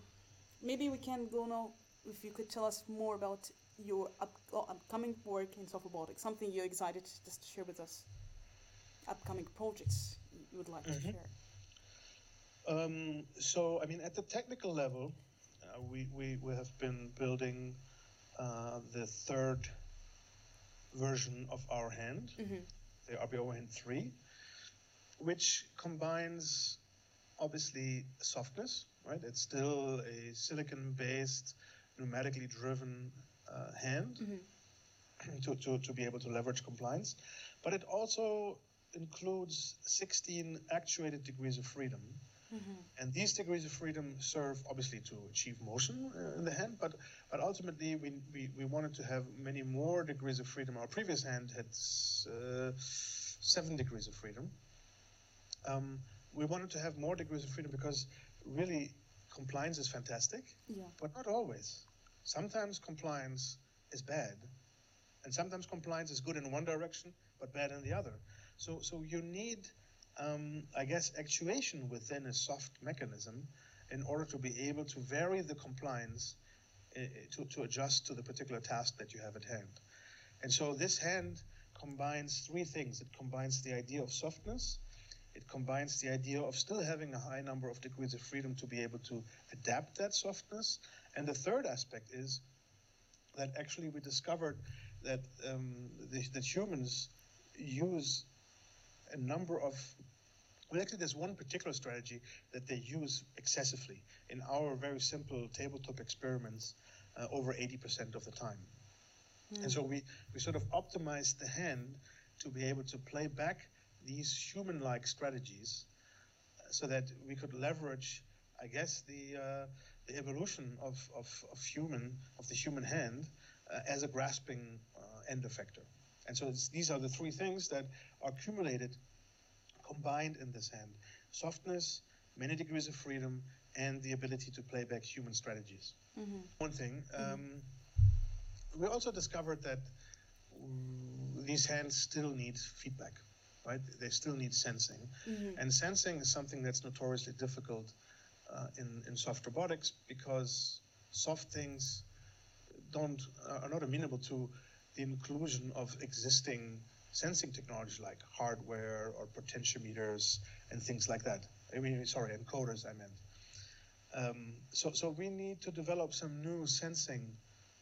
maybe we can go now. If you could tell us more about your up, upcoming work in soft robotics, something you're excited to just share with us, upcoming projects you would like to Mhm. share. Um, so, I mean, at the technical level, uh, we, we, we have been building uh, the third version of our hand, Mhm. the RBO Hand 3, which combines obviously softness, right? It's still a silicon based, pneumatically driven uh, hand Mhm. to, to, to be able to leverage compliance, but it also includes 16 actuated degrees of freedom. Mhm. And these degrees of freedom serve obviously to achieve motion uh, in the hand, but but ultimately we, we, we wanted to have many more degrees of freedom. Our previous hand had uh, seven degrees of freedom. Um, we wanted to have more degrees of freedom because really compliance is fantastic, Yeah. but not always. Sometimes compliance is bad, and sometimes compliance is good in one direction but bad in the other. So so you need um, I guess, actuation within a soft mechanism in order to be able to vary the compliance uh, to, to adjust to the particular task that you have at hand. And so this hand combines three things. It combines the idea of softness, it combines the idea of still having a high number of degrees of freedom to be able to adapt that softness. And the third aspect is that actually we discovered that, um, the, that humans use a number of well actually there's one particular strategy that they use excessively in our very simple tabletop experiments uh, over 80% of the time. And so we, we sort of optimized the hand to be able to play back these human-like strategies uh, so that we could leverage i guess the, uh, the evolution of, of, of human of the human hand uh, as a grasping uh, end effector and so it's, these are the three things that are accumulated combined in this hand softness, many degrees of freedom, and the ability to play back human strategies. Mhm. One thing, um, we also discovered that mm, these hands still need feedback, right? They still need sensing. Mhm. And sensing is something that's notoriously difficult uh, in, in soft robotics because soft things don't uh, are not amenable to the inclusion of existing sensing technology like hardware or potentiometers and things like that. I mean, sorry, encoders, I meant. Um, so, so we need to develop some new sensing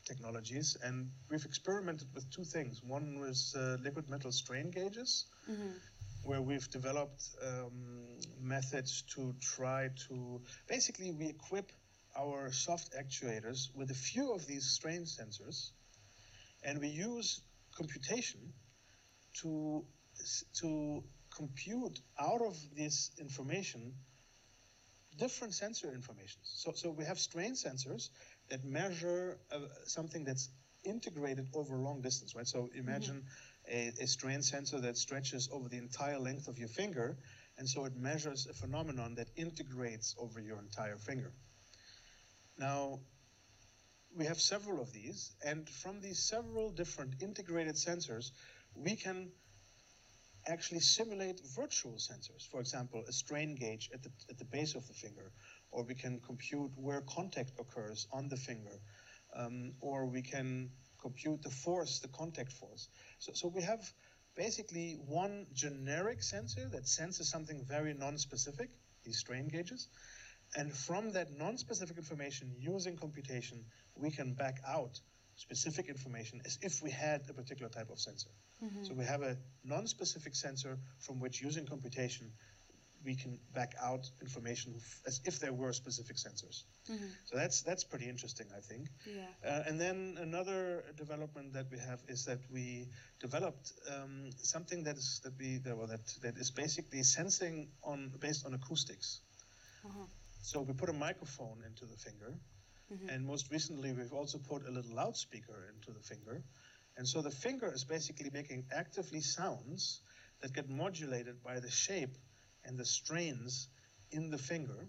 technologies, and we've experimented with two things. One was uh, liquid metal strain gauges, Mhm. Where we've developed um, methods to try to basically we equip our soft actuators with a few of these strain sensors, and we use computation to to compute out of this information different sensor information. So, so we have strain sensors that measure uh, something that's integrated over a long distance, right? So imagine a, a strain sensor that stretches over the entire length of your finger, and so it measures a phenomenon that integrates over your entire finger. Now, we have several of these, and from these several different integrated sensors, we can actually simulate virtual sensors. For example, a strain gauge at the, at the base of the finger, or we can compute where contact occurs on the finger, um, or we can compute the force, the contact force. So, so we have basically one generic sensor that senses something very non-specific, these strain gauges, and from that non-specific information, using computation, we can back out specific information as if we had a particular type of sensor. Mm-hmm. So we have a non-specific sensor from which, using computation, we can back out information as if there were specific sensors. Mhm. So that's that's pretty interesting, I think. Yeah. Uh, and then another development that we have is that we developed um, something that is that we that, well, that that is basically sensing on based on acoustics. Uh-huh. So we put a microphone into the finger, And most recently, we've also put a little loudspeaker into the finger. And so the finger is basically making actively sounds that get modulated by the shape and the strains in the finger.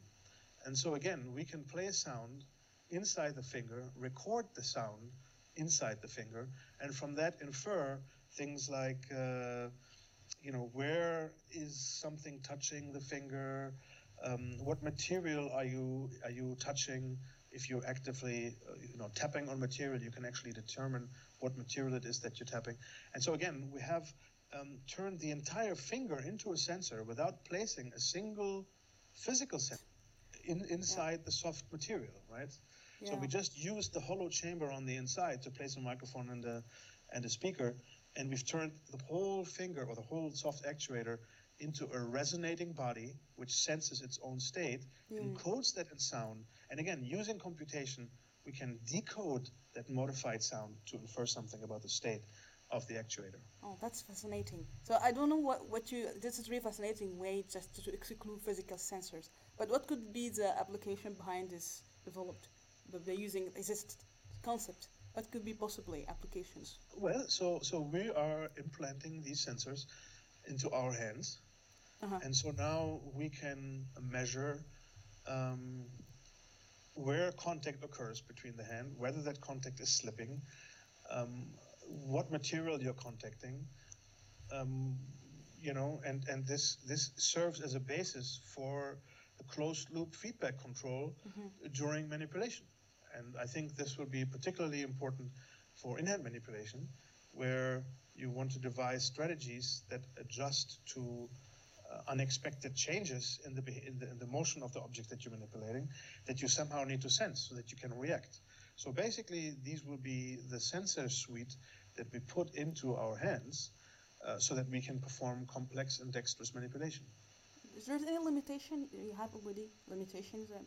And so again, we can play a sound inside the finger, record the sound inside the finger, and from that infer things like, uh, you know, where is something touching the finger? Um, what material are you are you touching? If you're actively, uh, you know, tapping on material, you can actually determine what material it is that you're tapping. And so again, we have um, turned the entire finger into a sensor without placing a single physical sensor in, inside the soft material, right? So we just used the hollow chamber on the inside to place a microphone and a, and a speaker, and we've turned the whole finger or the whole soft actuator into a resonating body which senses its own state, encodes that in sound, and again, using computation, we can decode that modified sound to infer something about the state of the actuator. Oh, that's fascinating. So I don't know what, what you. This is really fascinating way just to, exclude physical sensors. But what could be the application behind this developed? But they're using is this concept. What could be possibly applications? Well, so so we are implanting these sensors into our hands, Uh-huh. and so now we can measure um, where contact occurs between the hand, whether that contact is slipping, um, what material you're contacting, um, you know, and and this this serves as a basis for a closed loop feedback control during manipulation. And I think this will be particularly important for in-hand manipulation, where you want to devise strategies that adjust to uh, unexpected changes in the, in the in the motion of the object that you're manipulating, that you somehow need to sense so that you can react. So basically, these will be the sensor suite that we put into our hands, uh, so that we can perform complex and dexterous manipulation. Is there any limitation? You have already limitations. uh,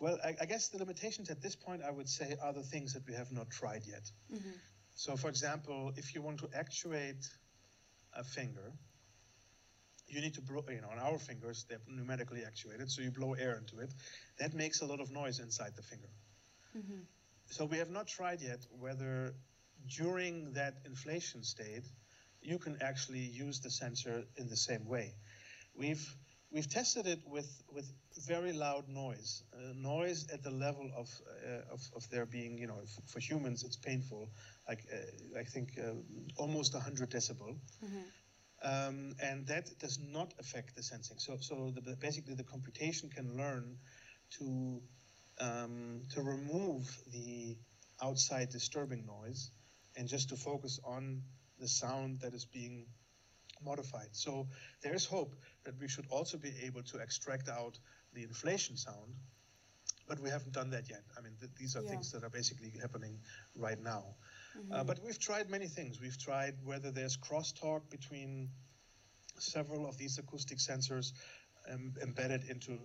Well, I, I guess the limitations at this point, I would say, are the things that we have not tried yet. So, for example, if you want to actuate a finger, you need to blow, you know, on our fingers, they're pneumatically actuated, so you blow air into it. That makes a lot of noise inside the finger. So, we have not tried yet whether during that inflation state, you can actually use the sensor in the same way. We've we've tested it with with very loud noise, uh, noise at the level of uh, of, of there being, you know, f- for humans it's painful, like uh, I think uh, almost 100 decibel. Um, and that does not affect the sensing. So, so the- basically, the computation can learn to um, to remove the outside disturbing noise and just to focus on the sound that is being modified. So there is hope that we should also be able to extract out the inflation sound, but we haven't done that yet. I mean, th- these are Yeah. things that are basically happening right now. Uh, but we've tried many things. We've tried whether there's crosstalk between several of these acoustic sensors um, embedded into uh,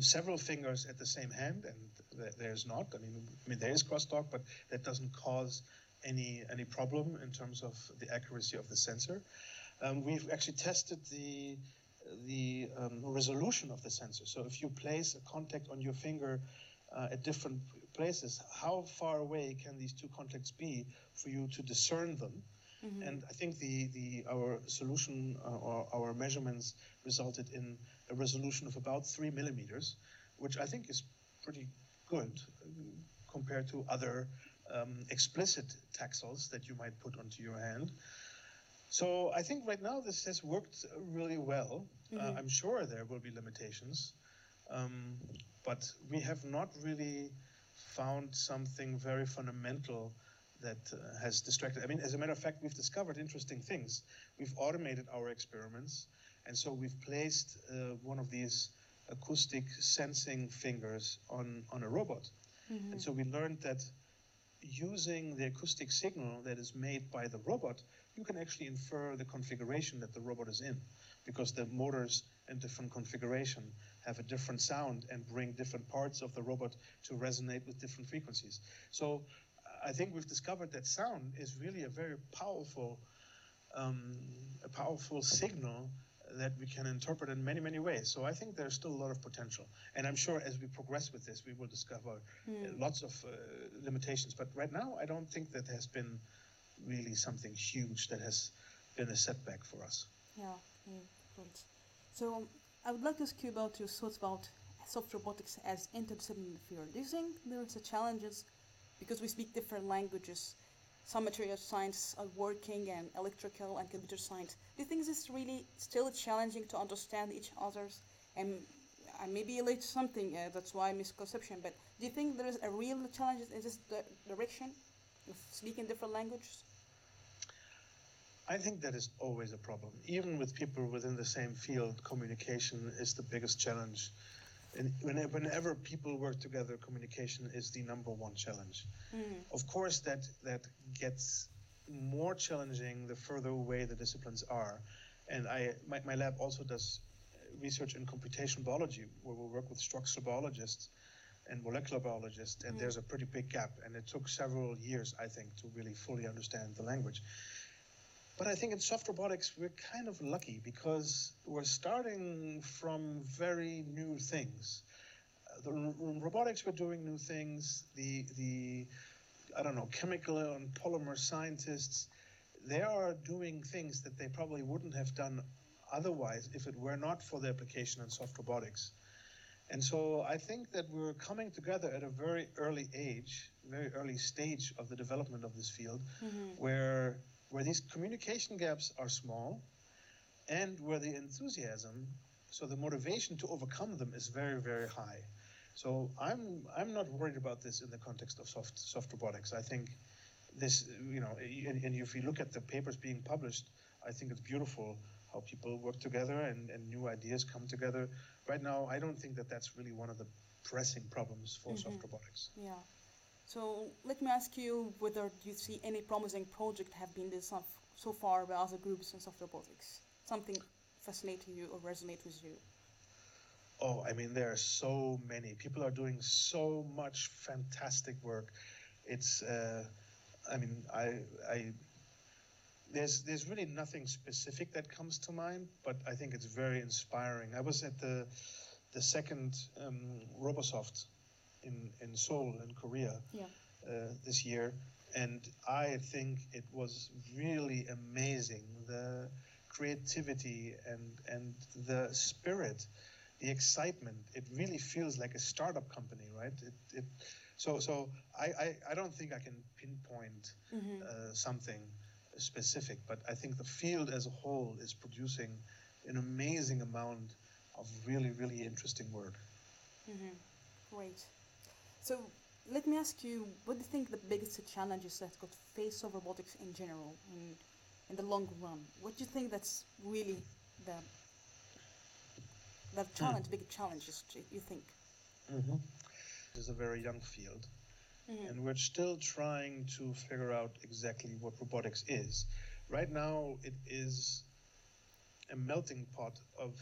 several fingers at the same hand, and th- there's not. I mean, I mean there is crosstalk, but that doesn't cause any any problem in terms of the accuracy of the sensor. Um, we've actually tested the the um, resolution of the sensor. So if you place a contact on your finger uh, at different places, how far away can these two contacts be for you to discern them? And I think the, the our solution uh, or our measurements resulted in a resolution of about three millimeters, which I think is pretty good uh, compared to other um, explicit taxels that you might put onto your hand. So I think right now this has worked really well. Uh, I'm sure there will be limitations, um, but we have not really found something very fundamental that uh, has distracted. I mean, as a matter of fact, we've discovered interesting things. We've automated our experiments, and so we've placed uh, one of these acoustic sensing fingers on, on a robot. And so we learned that using the acoustic signal that is made by the robot, you can actually infer the configuration that the robot is in because the motors in different configuration have a different sound and bring different parts of the robot to resonate with different frequencies. So I think we've discovered that sound is really a very powerful um, a powerful signal that we can interpret in many, many ways. So I think there's still a lot of potential. And I'm sure as we progress with this, we will discover uh, lots of uh, limitations. But right now, I don't think that has been really something huge that has been a setback for us. Yeah, yeah. So I would like to ask you about your thoughts about soft robotics as interdisciplinary field. Do you think there's a challenges because we speak different languages? Some material science are working and electrical and computer science. Do you think this is really still challenging to understand each other's? And I may be to something, uh, that's why misconception, but do you think there is a real challenge in this direction of speaking different languages? I think that is always a problem. Even with people within the same field, communication is the biggest challenge. And whenever, whenever people work together, communication is the number one challenge. Mm. Of course, that that gets more challenging the further away the disciplines are. And I, my, my lab also does uh, research in computational biology, where we work with structural biologists and molecular biologists, and mm. there's a pretty big gap. And it took several years, I think, to really fully understand the language. But I think in soft robotics, we're kind of lucky because we're starting from very new things. Uh, The robotics, we're doing new things. The, the, I don't know, chemical and polymer scientists, they are doing things that they probably wouldn't have done otherwise if it were not for the application in soft robotics. And so I think that we're coming together at a very early age, very early stage of the development of this field, where where these communication gaps are small, and where the enthusiasm, so the motivation to overcome them, is very very high. So I'm I'm not worried about this in the context of soft soft robotics. I think this, you know, and, and if you look at the papers being published, I think it's beautiful how people work together and, and new ideas come together. Right now, I don't think that that's really one of the pressing problems for mm-hmm. soft robotics. Yeah. So let me ask you whether you see any promising project have been designed so far by other groups in soft robotics. Something fascinate you or resonate with you. Oh, I mean, there are so many. People are doing so much fantastic work. It's, uh, I mean, I, I, there's, there's really nothing specific that comes to mind, but I think it's very inspiring. I was at the, the second um, Robosoft in, in Seoul, in Korea, Yeah. uh, this year, and I think it was really amazing the creativity and and the spirit, the excitement. It really feels like a startup company, right? It, it so so I, I, I don't think I can pinpoint uh, something specific, but I think the field as a whole is producing an amazing amount of really really interesting work. Mm-hmm. Great. So let me ask you, what do you think the biggest challenges that could face of robotics in general in, in the long run? What do you think that's really the the hmm. challenge, big challenges you think? Mm-hmm. This is a very young field, mm-hmm. and we're still trying to figure out exactly what robotics is. Right now, it is a melting pot of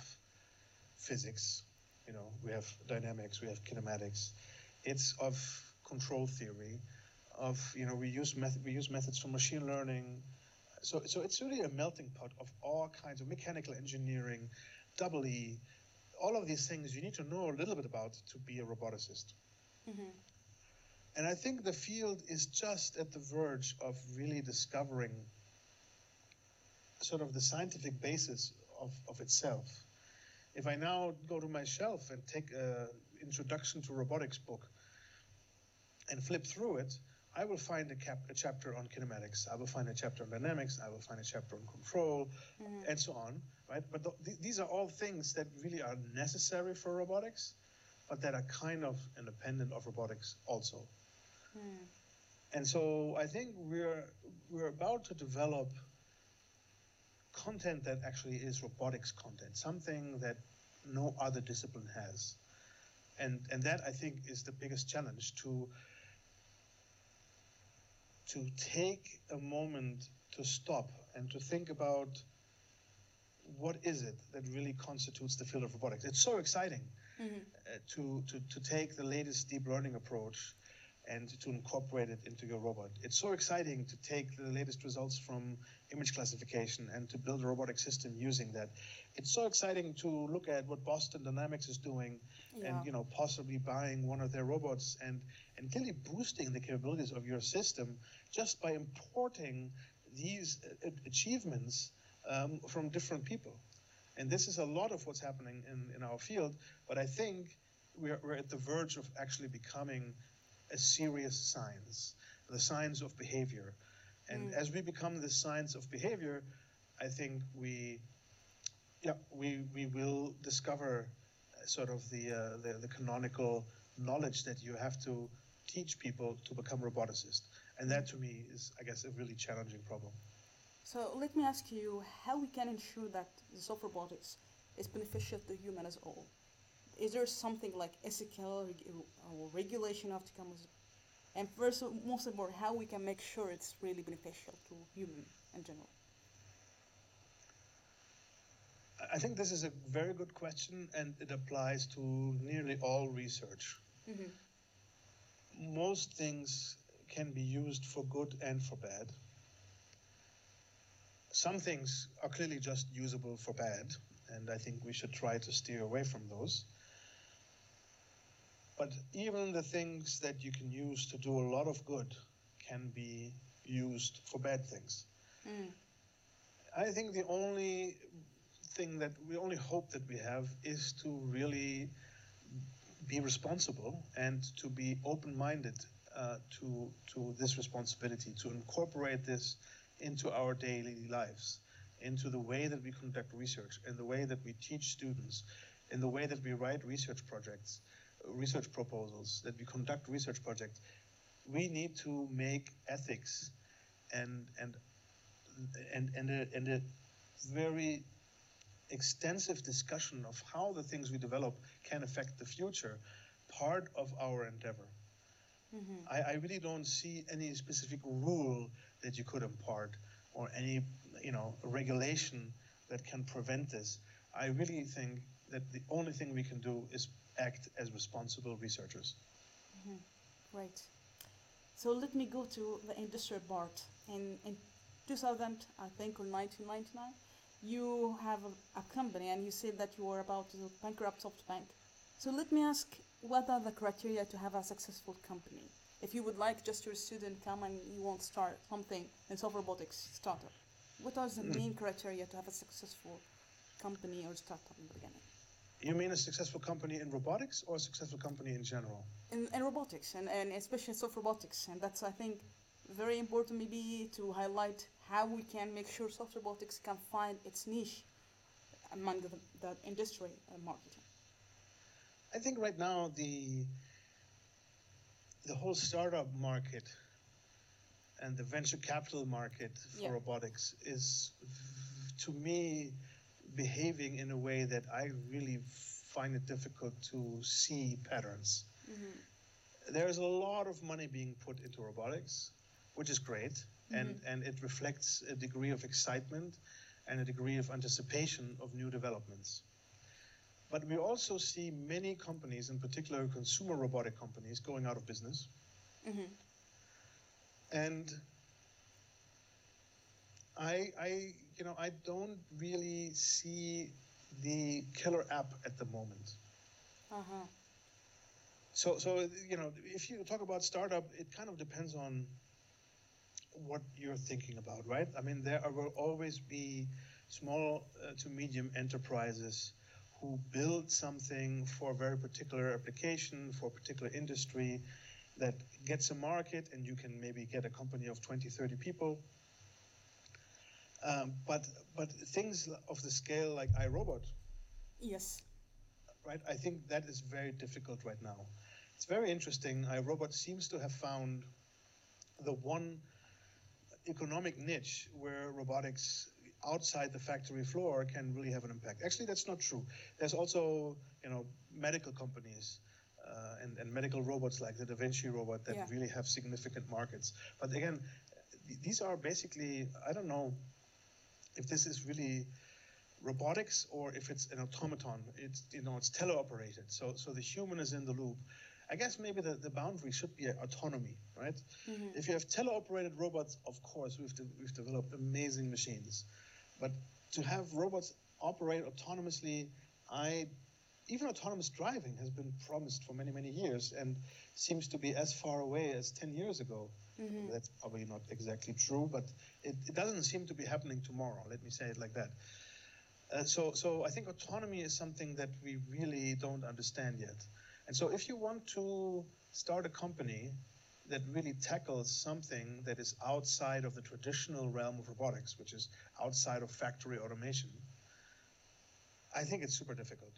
physics. You know, we have dynamics, we have kinematics. It's of control theory, of you know, we use method, we use methods from machine learning. So, so it's really a melting pot of all kinds of mechanical engineering, double E, all of these things you need to know a little bit about to be a roboticist. Mm-hmm. And I think the field is just at the verge of really discovering sort of the scientific basis of, of itself. If I now go to my shelf and take a introduction to robotics book and flip through it, I will find a, cap, a chapter on kinematics. I will find a chapter on dynamics. I will find a chapter on control, mm-hmm. and so on. Right? But th- th- these are all things that really are necessary for robotics, but that are kind of independent of robotics also. Mm-hmm. And so I think we're we're about to develop content that actually is robotics content, something that no other discipline has. And and that I think is the biggest challenge to to take a moment to stop and to think about what is it that really constitutes the field of robotics. It's so exciting uh, to, to, to take the latest deep learning approach and to incorporate it into your robot. It's so exciting to take the latest results from image classification and to build a robotic system using that. It's so exciting to look at what Boston Dynamics is doing Yeah. and you know possibly buying one of their robots and and clearly boosting the capabilities of your system just by importing these uh, achievements um, from different people. And this is a lot of what's happening in, in our field, but I think we're, we're at the verge of actually becoming a serious science, the science of behavior. And as we become the science of behavior, I think we, yeah, we, we will discover uh, sort of the, uh, the, the canonical knowledge that you have to teach people to become roboticists. And that to me is, I guess, a really challenging problem. So let me ask you how we can ensure that the soft robotics is beneficial to human as a whole. Is there something like ethical or regulation of to come with and first, most important, how we can make sure it's really beneficial to human in general. I think this is a very good question, and it applies to nearly all research. Mm-hmm. Most things can be used for good and for bad. Some things are clearly just usable for bad, and I think we should try to steer away from those. But even the things that you can use to do a lot of good can be used for bad things. I think the only thing that we only hope that we have is to really be responsible and to be open-minded uh, to to this responsibility to incorporate this into our daily lives into the way that we conduct research in the way that we teach students in the way that we write research projects research proposals that we conduct research projects we need to make ethics and and and and a, and a very extensive discussion of how the things we develop can affect the future part of our endeavor. Mm-hmm. I, I really don't see any specific rule that you could impart or any you know regulation that can prevent this. I really think that the only thing we can do is act as responsible researchers. Mm-hmm. Right. So let me go to the industrial part. In in 2000, I think, or 1999, you have a, a company, and you said that you were about to bankrupt SoftBank. So let me ask, what are the criteria to have a successful company? If you would like just your student come and you want to start something in soft robotics startup, what are the mm. main criteria to have a successful company or startup in the beginning? You mean a successful company in robotics or a successful company in general? in, in robotics and, and especially soft robotics and that's i think very important maybe to highlight how we can make sure soft robotics can find its niche among the, the industry and marketing I think right now the the whole startup market and the venture capital market for Yeah. robotics is to me behaving in a way that I really find it difficult to see patterns. Mm-hmm. There's a lot of money being put into robotics, which is great, and, mm-hmm. and it reflects a degree of excitement and a degree of anticipation of new developments. But we also see many companies, in particular consumer robotic companies, going out of business. Mm-hmm. And I, I, you know, I don't really see the killer app at the moment. uh-huh So, so you know, if you talk about startup, it kind of depends on what you're thinking about, right? I mean, there are- will always be small uh, to medium enterprises who build something for a very particular application, for a particular industry that gets a market, and you can maybe get a company of 20, 30 people. Um, but, but things of the scale like iRobot, yes right? I think that is very difficult right now. It's very interesting. iRobot seems to have found the one economic niche where robotics outside the factory floor can really have an impact. Actually, that's not true. There's also, you know, medical companies uh, and, and medical robots like the Da Vinci robot that Yeah. really have significant markets. But again, th- these are basically, I don't know if this is really robotics or if it's an automaton. It's you know it's teleoperated. So so the human is in the loop, I guess maybe the, the boundary should be autonomy, right? Mm-hmm. If you have teleoperated robots, of course, we've, de- we've developed amazing machines. But to have robots operate autonomously, I even autonomous driving has been promised for many, many years and seems to be as far away as 10 years ago. That's probably not exactly true, but it, it doesn't seem to be happening tomorrow. Let me say it like that. Uh, so, so I think autonomy is something that we really don't understand yet. And so, if you want to start a company that really tackles something that is outside of the traditional realm of robotics, which is outside of factory automation, I think it's super difficult.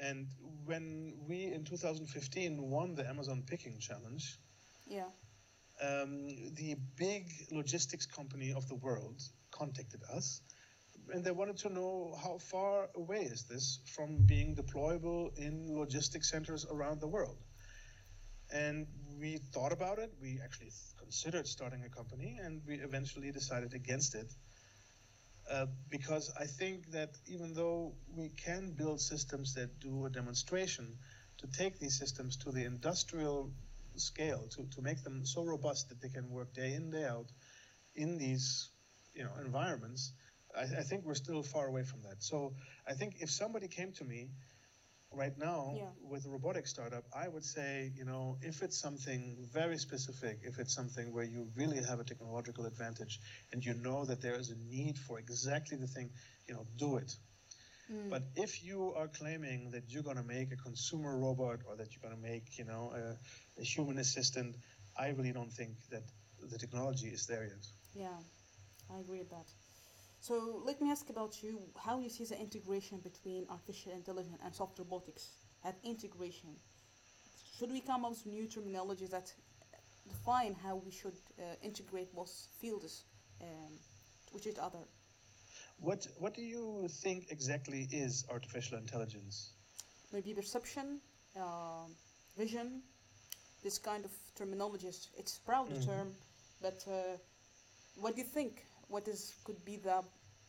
And when we in 2015 won the Amazon Picking Challenge, Yeah. Um, the big logistics company of the world contacted us and they wanted to know how far away is this from being deployable in logistics centers around the world. And we thought about it we actually considered starting a company and we eventually decided against it uh, because I think that even though we can build systems that do a demonstration, to take these systems to the industrial scale, to, to make them so robust that they can work day in, day out in these you know, environments, I, I think we're still far away from that. So I think if somebody came to me right now Yeah. with a robotic startup, I would say, you know, if it's something very specific, if it's something where you really have a technological advantage and you know that there is a need for exactly the thing, you know, do it. But if you are claiming that you're going to make a consumer robot or that you're going to make, you know, a, a human assistant, I really don't think that the technology is there yet. Yeah, I agree with that. So let me ask about you how you see the integration between artificial intelligence and soft robotics. At integration, should we come up with new terminologies that define how we should uh, integrate both fields um, with each other? What What do you think exactly is artificial intelligence? Maybe perception, um vision, this kind of terminologies. It's a proud Mhm. term, but uh, what do you think? What is could be the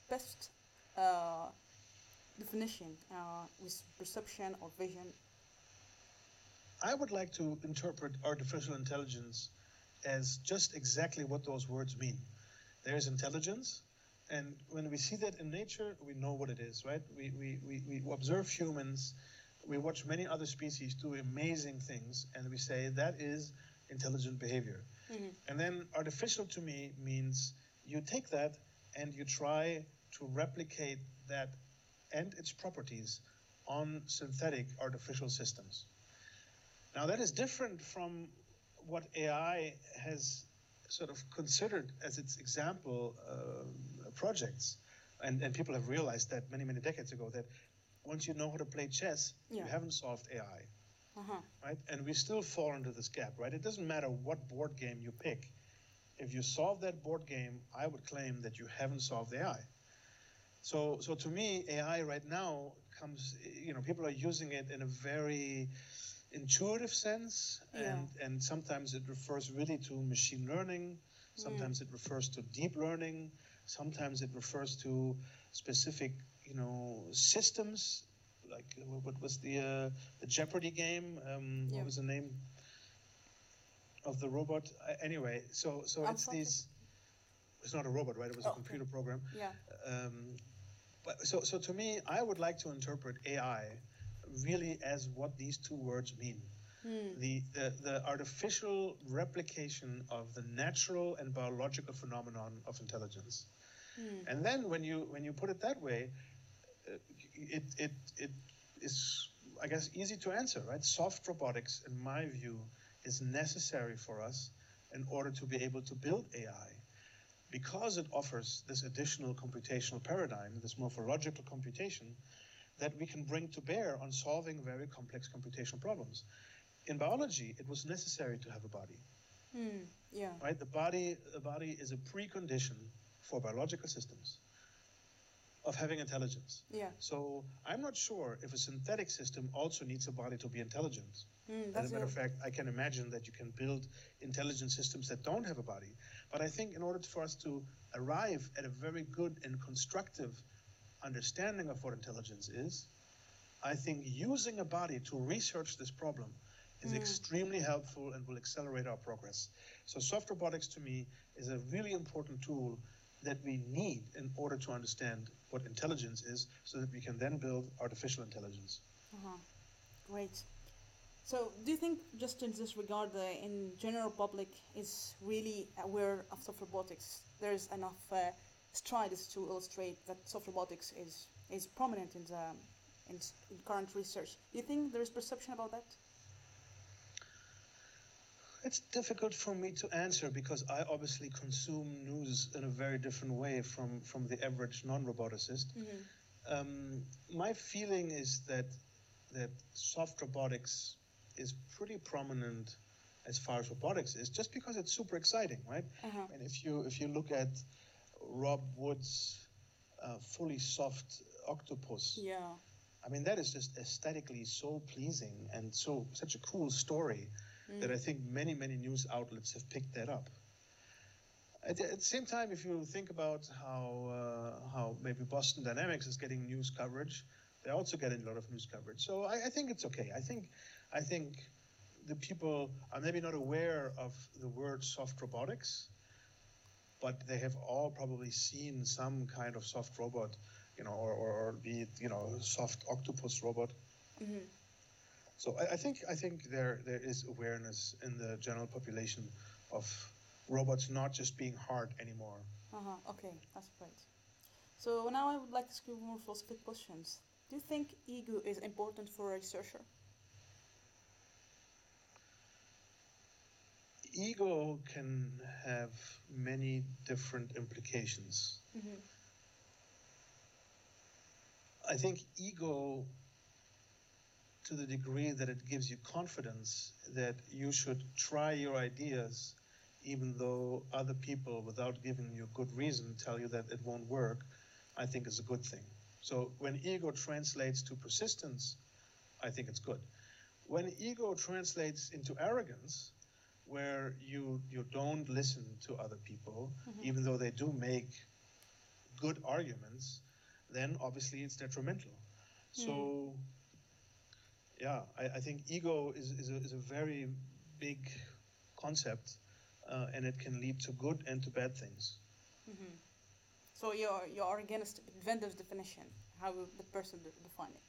best uh, definition uh, with perception or vision? I would like to interpret artificial intelligence as just exactly what those words mean. There is intelligence, and when we see that in nature, we know what it is, right? We, we, we, we observe humans, we watch many other species do amazing things, and we say that is intelligent behavior. And then artificial to me means you take that and you try to replicate that and its properties on synthetic artificial systems. Now, that is different from what AI has sort of considered as its example uh, projects. And, and people have realized that many, many decades ago that once you know how to play chess, Yeah. you haven't solved AI, Uh-huh. right? And we still fall into this gap, right? It doesn't matter what board game you pick. If you solve that board game, I would claim that you haven't solved AI. So, so to me, AI right now comes, you know, people are using it in a very intuitive sense, Yeah. and and sometimes it refers really to machine learning, sometimes it refers to deep learning, sometimes it refers to specific, you know, systems. Like what was the uh, the Jeopardy game? Um, Yeah. What was the name of the robot? Uh, anyway, so so it's Anthropic. these. It's not a robot, right? It was Oh, a okay. computer program. Yeah. Um, but so, so to me, I would like to interpret AI really as what these two words mean. The, the, the artificial replication of the natural and biological phenomenon of intelligence. And then when you, when you put it that way, uh, it, it, it is, I guess, easy to answer, right? Soft robotics, in my view, is necessary for us in order to be able to build AI because it offers this additional computational paradigm, this morphological computation, that we can bring to bear on solving very complex computational problems. In biology, it was necessary to have a body, Hmm. Yeah. right? The body, the body is a precondition for biological systems of having intelligence. Yeah. So I'm not sure if a synthetic system also needs a body to be intelligent. Hmm, As a matter of fact, I can imagine that you can build intelligent systems that don't have a body. But I think in order for us to arrive at a very good and constructive understanding of what intelligence is, I think using a body to research this problem is extremely helpful and will accelerate our progress. So soft robotics to me is a really important tool that we need in order to understand what intelligence is so that we can then build artificial intelligence. Uh-huh. Great. So, do you think, just in this regard, the in general public is really aware of soft robotics? There's enough uh, strides to illustrate that soft robotics is is prominent in the in, in current research. Do you think there is perception about that? It's difficult for me to answer because I obviously consume news in a very different way from, from the average non-roboticist. Um, my feeling is that that soft robotics is pretty prominent as far as robotics is, just because it's super exciting, right? Uh-huh. And if you if you look at Rob Wood's uh, fully soft octopus, Yeah. I mean, that is just aesthetically so pleasing and so such a cool story that I think many many news outlets have picked that up. At the, at the same time, if you think about how uh, how maybe Boston Dynamics is getting news coverage, they're also getting a lot of news coverage. So I, I think it's okay. I think I think the people are maybe not aware of the word soft robotics, but they have all probably seen some kind of soft robot, you know, or, or, or be it, you know, soft octopus robot. So I, I think I think there there is awareness in the general population of robots not just being hard anymore. Uh-huh. Okay, that's great. So now I would like to ask you more philosophical questions. Do you think ego is important for a researcher? Ego can have many different implications. I think ego, to the degree that it gives you confidence that you should try your ideas, even though other people, without giving you good reason, tell you that it won't work, I think is a good thing. So when ego translates to persistence, I think it's good. When ego translates into arrogance, where you you don't listen to other people, mm-hmm. even though they do make good arguments, then obviously it's detrimental. So, mm. Yeah, I, I think ego is, is, a, is a very big concept, uh, and it can lead to good and to bad things. So you're you're against vendor's definition, how the person de- define it.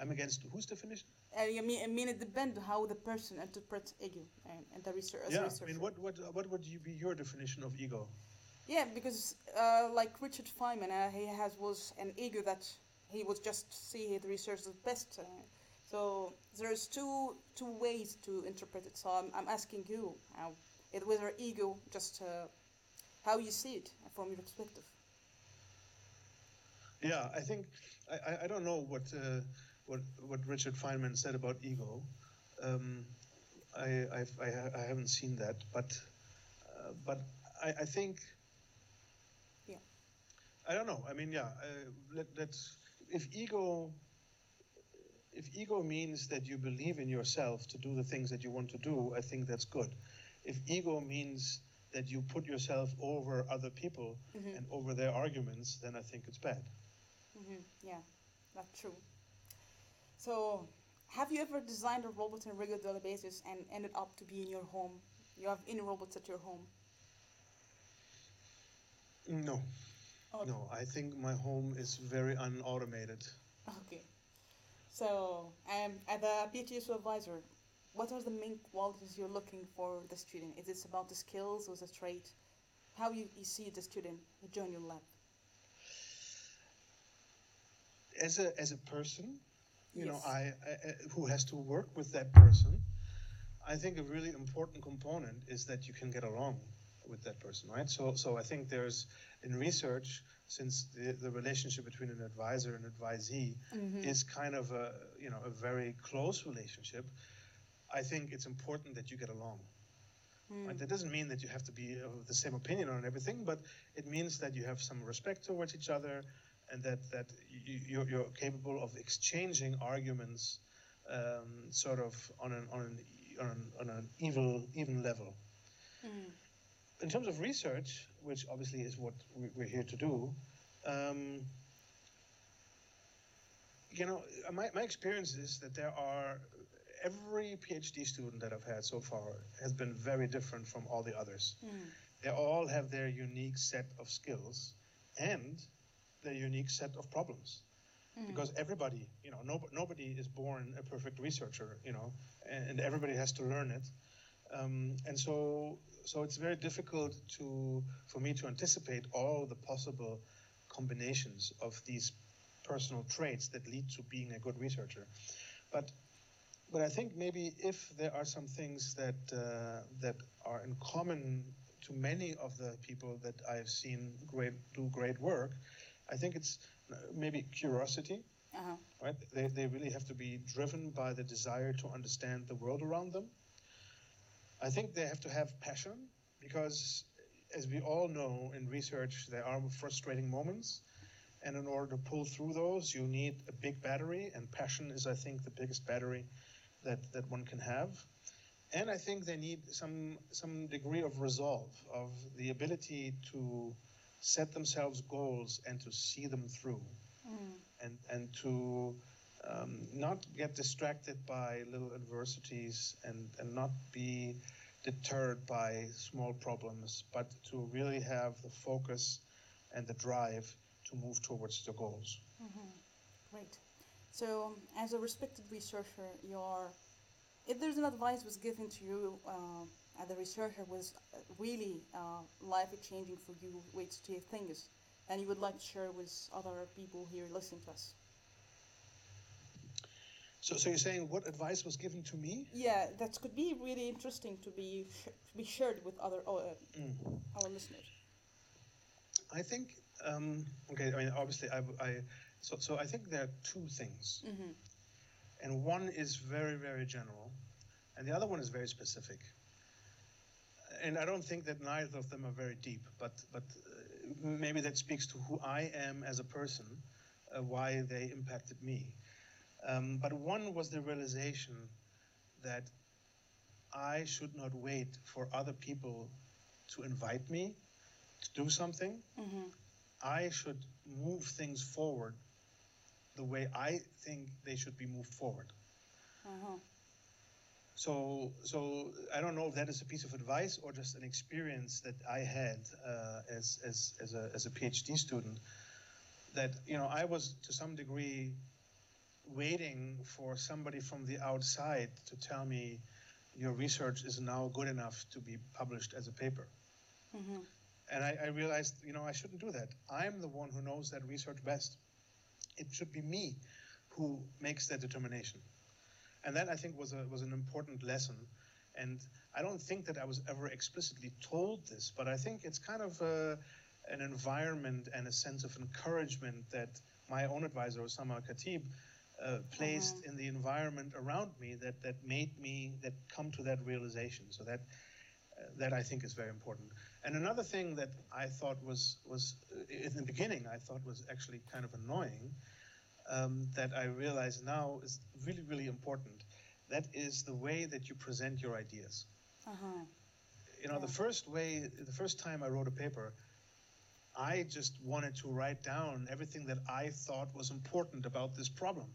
I'm against whose definition? Uh, you mean, I mean it depends how the person interprets ego and, and the research. yeah, I mean, what, what, what would you be your definition of ego? Yeah, because uh, like Richard Feynman, uh, he has was an ego that he would just see the research as best. Uh, so there's two two ways to interpret it. So I'm, I'm asking you, how it whether ego just uh, how you see it from your perspective. Yeah, I think I, I, I don't know what uh, what what Richard Feynman said about ego. Um, I, I've, I I haven't seen that, but uh, but I, I think Yeah. I don't know. I mean, yeah. Uh, let, let's if ego if ego means that you believe in yourself to do the things that you want to do, I think that's good. If ego means that you put yourself over other people and over their arguments, then I think it's bad. hmm Yeah, that's true. So, have you ever designed a robot on a regular basis and ended up to be in your home? You have any robots at your home? No, No. I think my home is very unautomated. Okay. So, um, as a PhD supervisor, what are the main qualities you're looking for the student? Is it about the skills or the trait? How you, you see the student join your lab? As a as a person, you know, Yes. I, I I- who has to work with that person. I think a really important component is that you can get along with that person, right? So so I think there's in research since the, the relationship between an advisor and advisee mm-hmm. is kind of a you know a very close relationship. I think it's important that you get along. Mm. Right? That doesn't mean that you have to be uh, of the same opinion on everything, but it means that you have some respect towards each other, and that that you, you're, you're capable of exchanging arguments, um, sort of on an on an on an, on an even even level. Mm. In terms of research, which obviously is what we- we're here to do, um, you know, my, my experience is that there are every PhD student that I've had so far has been very different from all the others. They all have their unique set of skills and their unique set of problems. Because everybody, you know, no, nobody is born a perfect researcher, you know, and, and everybody has to learn it. Um, and so, so it's very difficult to, for me to anticipate all the possible combinations of these personal traits that lead to being a good researcher. But, but I think maybe if there are some things that uh, that are in common to many of the people that I've seen great do great work, I think it's uh, maybe curiosity. Uh-huh. Right? They, they really have to be driven by the desire to understand the world around them. I think they have to have passion because, as we all know in research, there are frustrating moments. And in order to pull through those, you need a big battery, and passion is, I think, the biggest battery that, that one can have. And I think they need some some degree of resolve, of the ability to set themselves goals and to see them through, mm. and and to um, not get distracted by little adversities and and not be deterred by small problems, but to really have the focus and the drive to move towards the goals. Great. So, um, as a respected researcher, you're, if there's an advice was given to you uh, as a researcher was uh, really uh, life changing for you, which two things, and you would like to share with other people here listening to us. So, so you're saying what advice was given to me? Yeah, that could be really interesting to be sh- to be shared with other uh, our listeners. I think um, okay. I mean, obviously, I, I so so I think there are two things, and one is very very general, and the other one is very specific. And I don't think that neither of them are very deep, but but uh, maybe that speaks to who I am as a person, uh, why they impacted me. Um, but one was the realization that I should not wait for other people to invite me to do something. I should move things forward the way I think they should be moved forward. Uh-huh. So, so I don't know if that is a piece of advice or just an experience that I had uh, as, as, as, a, as a PhD student. That you know, I was to some degree waiting for somebody from the outside to tell me your research is now good enough to be published as a paper. Mm-hmm. And I, I realized, you know, I shouldn't do that. I'm the one who knows that research best. It should be me who makes that determination. And that I think was a was an important lesson. And I don't think that I was ever explicitly told this, but I think it's kind of a, an environment and a sense of encouragement that my own advisor, Oussama Khatib, uh, placed in the environment around me that, that made me that come to that realization. So that uh, that I think is very important. And another thing that I thought was was uh, in the beginning I thought was actually kind of annoying um, that I realize now is really really important. That is the way that you present your ideas. Uh-huh. You know, the first way, the first time I wrote a paper, I just wanted to write down everything that I thought was important about this problem.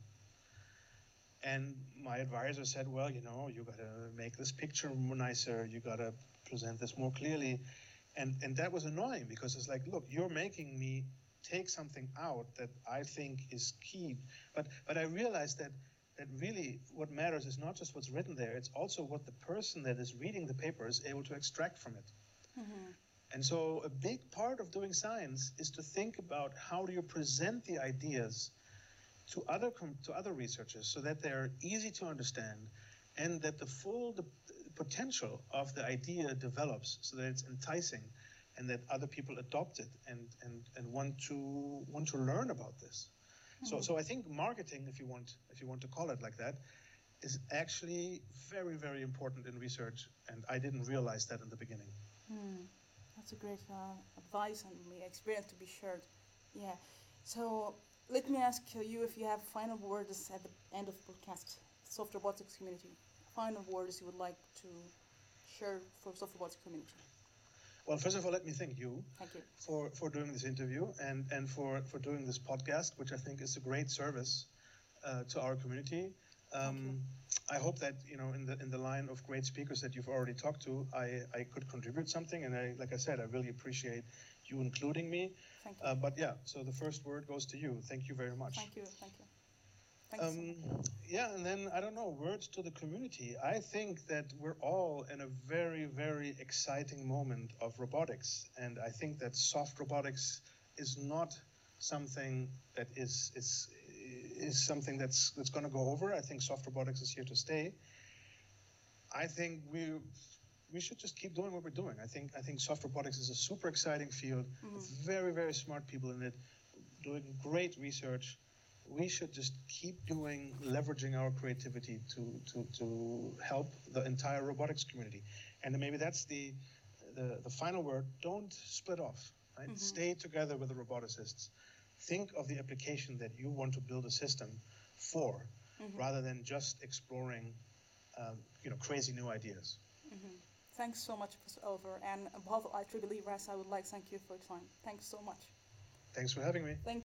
And my advisor said, well, you know, you got to make this picture more nicer. You got to present this more clearly. And, and that was annoying because it's like, look, you're making me take something out that I think is key. But, but I realized that, that really what matters is not just what's written there, it's also what the person that is reading the paper is able to extract from it. Mm-hmm. And so a big part of doing science is to think about how do you present the ideas to other com- to other researchers so that they're easy to understand and that the full potential of the idea develops so that it's enticing and that other people adopt it and, and, and want to want to learn about this. So so I think marketing, if you want if you want to call it like that, is actually very, very important in research and I didn't realize that in the beginning. That's a great uh, advice and experience to be shared. Yeah. So let me ask you if you have final words at the end of the podcast, soft robotics community. Final words you would like to share for soft robotics community. Well, first of all, let me thank you Thank you. for, for doing this interview and, and for, for doing this podcast, which I think is a great service uh, to our community. Um, I hope that you know, in the in the line of great speakers that you've already talked to, I, I could contribute something, and I, like I said, I really appreciate you including me. Thank you. Uh, but yeah, so the first word goes to you. Thank you very much. thank you. Thank you. Thank you. so Um, yeah, and then I don't know, words to the community. I think that we're all in a very, very exciting moment of robotics, and I think that soft robotics is not something that is is is something that's that's going to go over. I think soft robotics is here to stay. I think we we should just keep doing what we're doing. I think I think soft robotics is a super exciting field mm-hmm. with very very smart people in it, doing great research. We should just keep doing leveraging our creativity to to to help the entire robotics community, and maybe that's the the, the final word. Don't split off. Right? Mm-hmm. Stay together with the roboticists. Think of the application that you want to build a system for, mm-hmm. rather than just exploring, um, you know, crazy new ideas. Thanks so much, Professor Oliver. And on behalf of IEEE RAS, I would like to thank you for your time. Thanks so much. Thanks for having me. Thank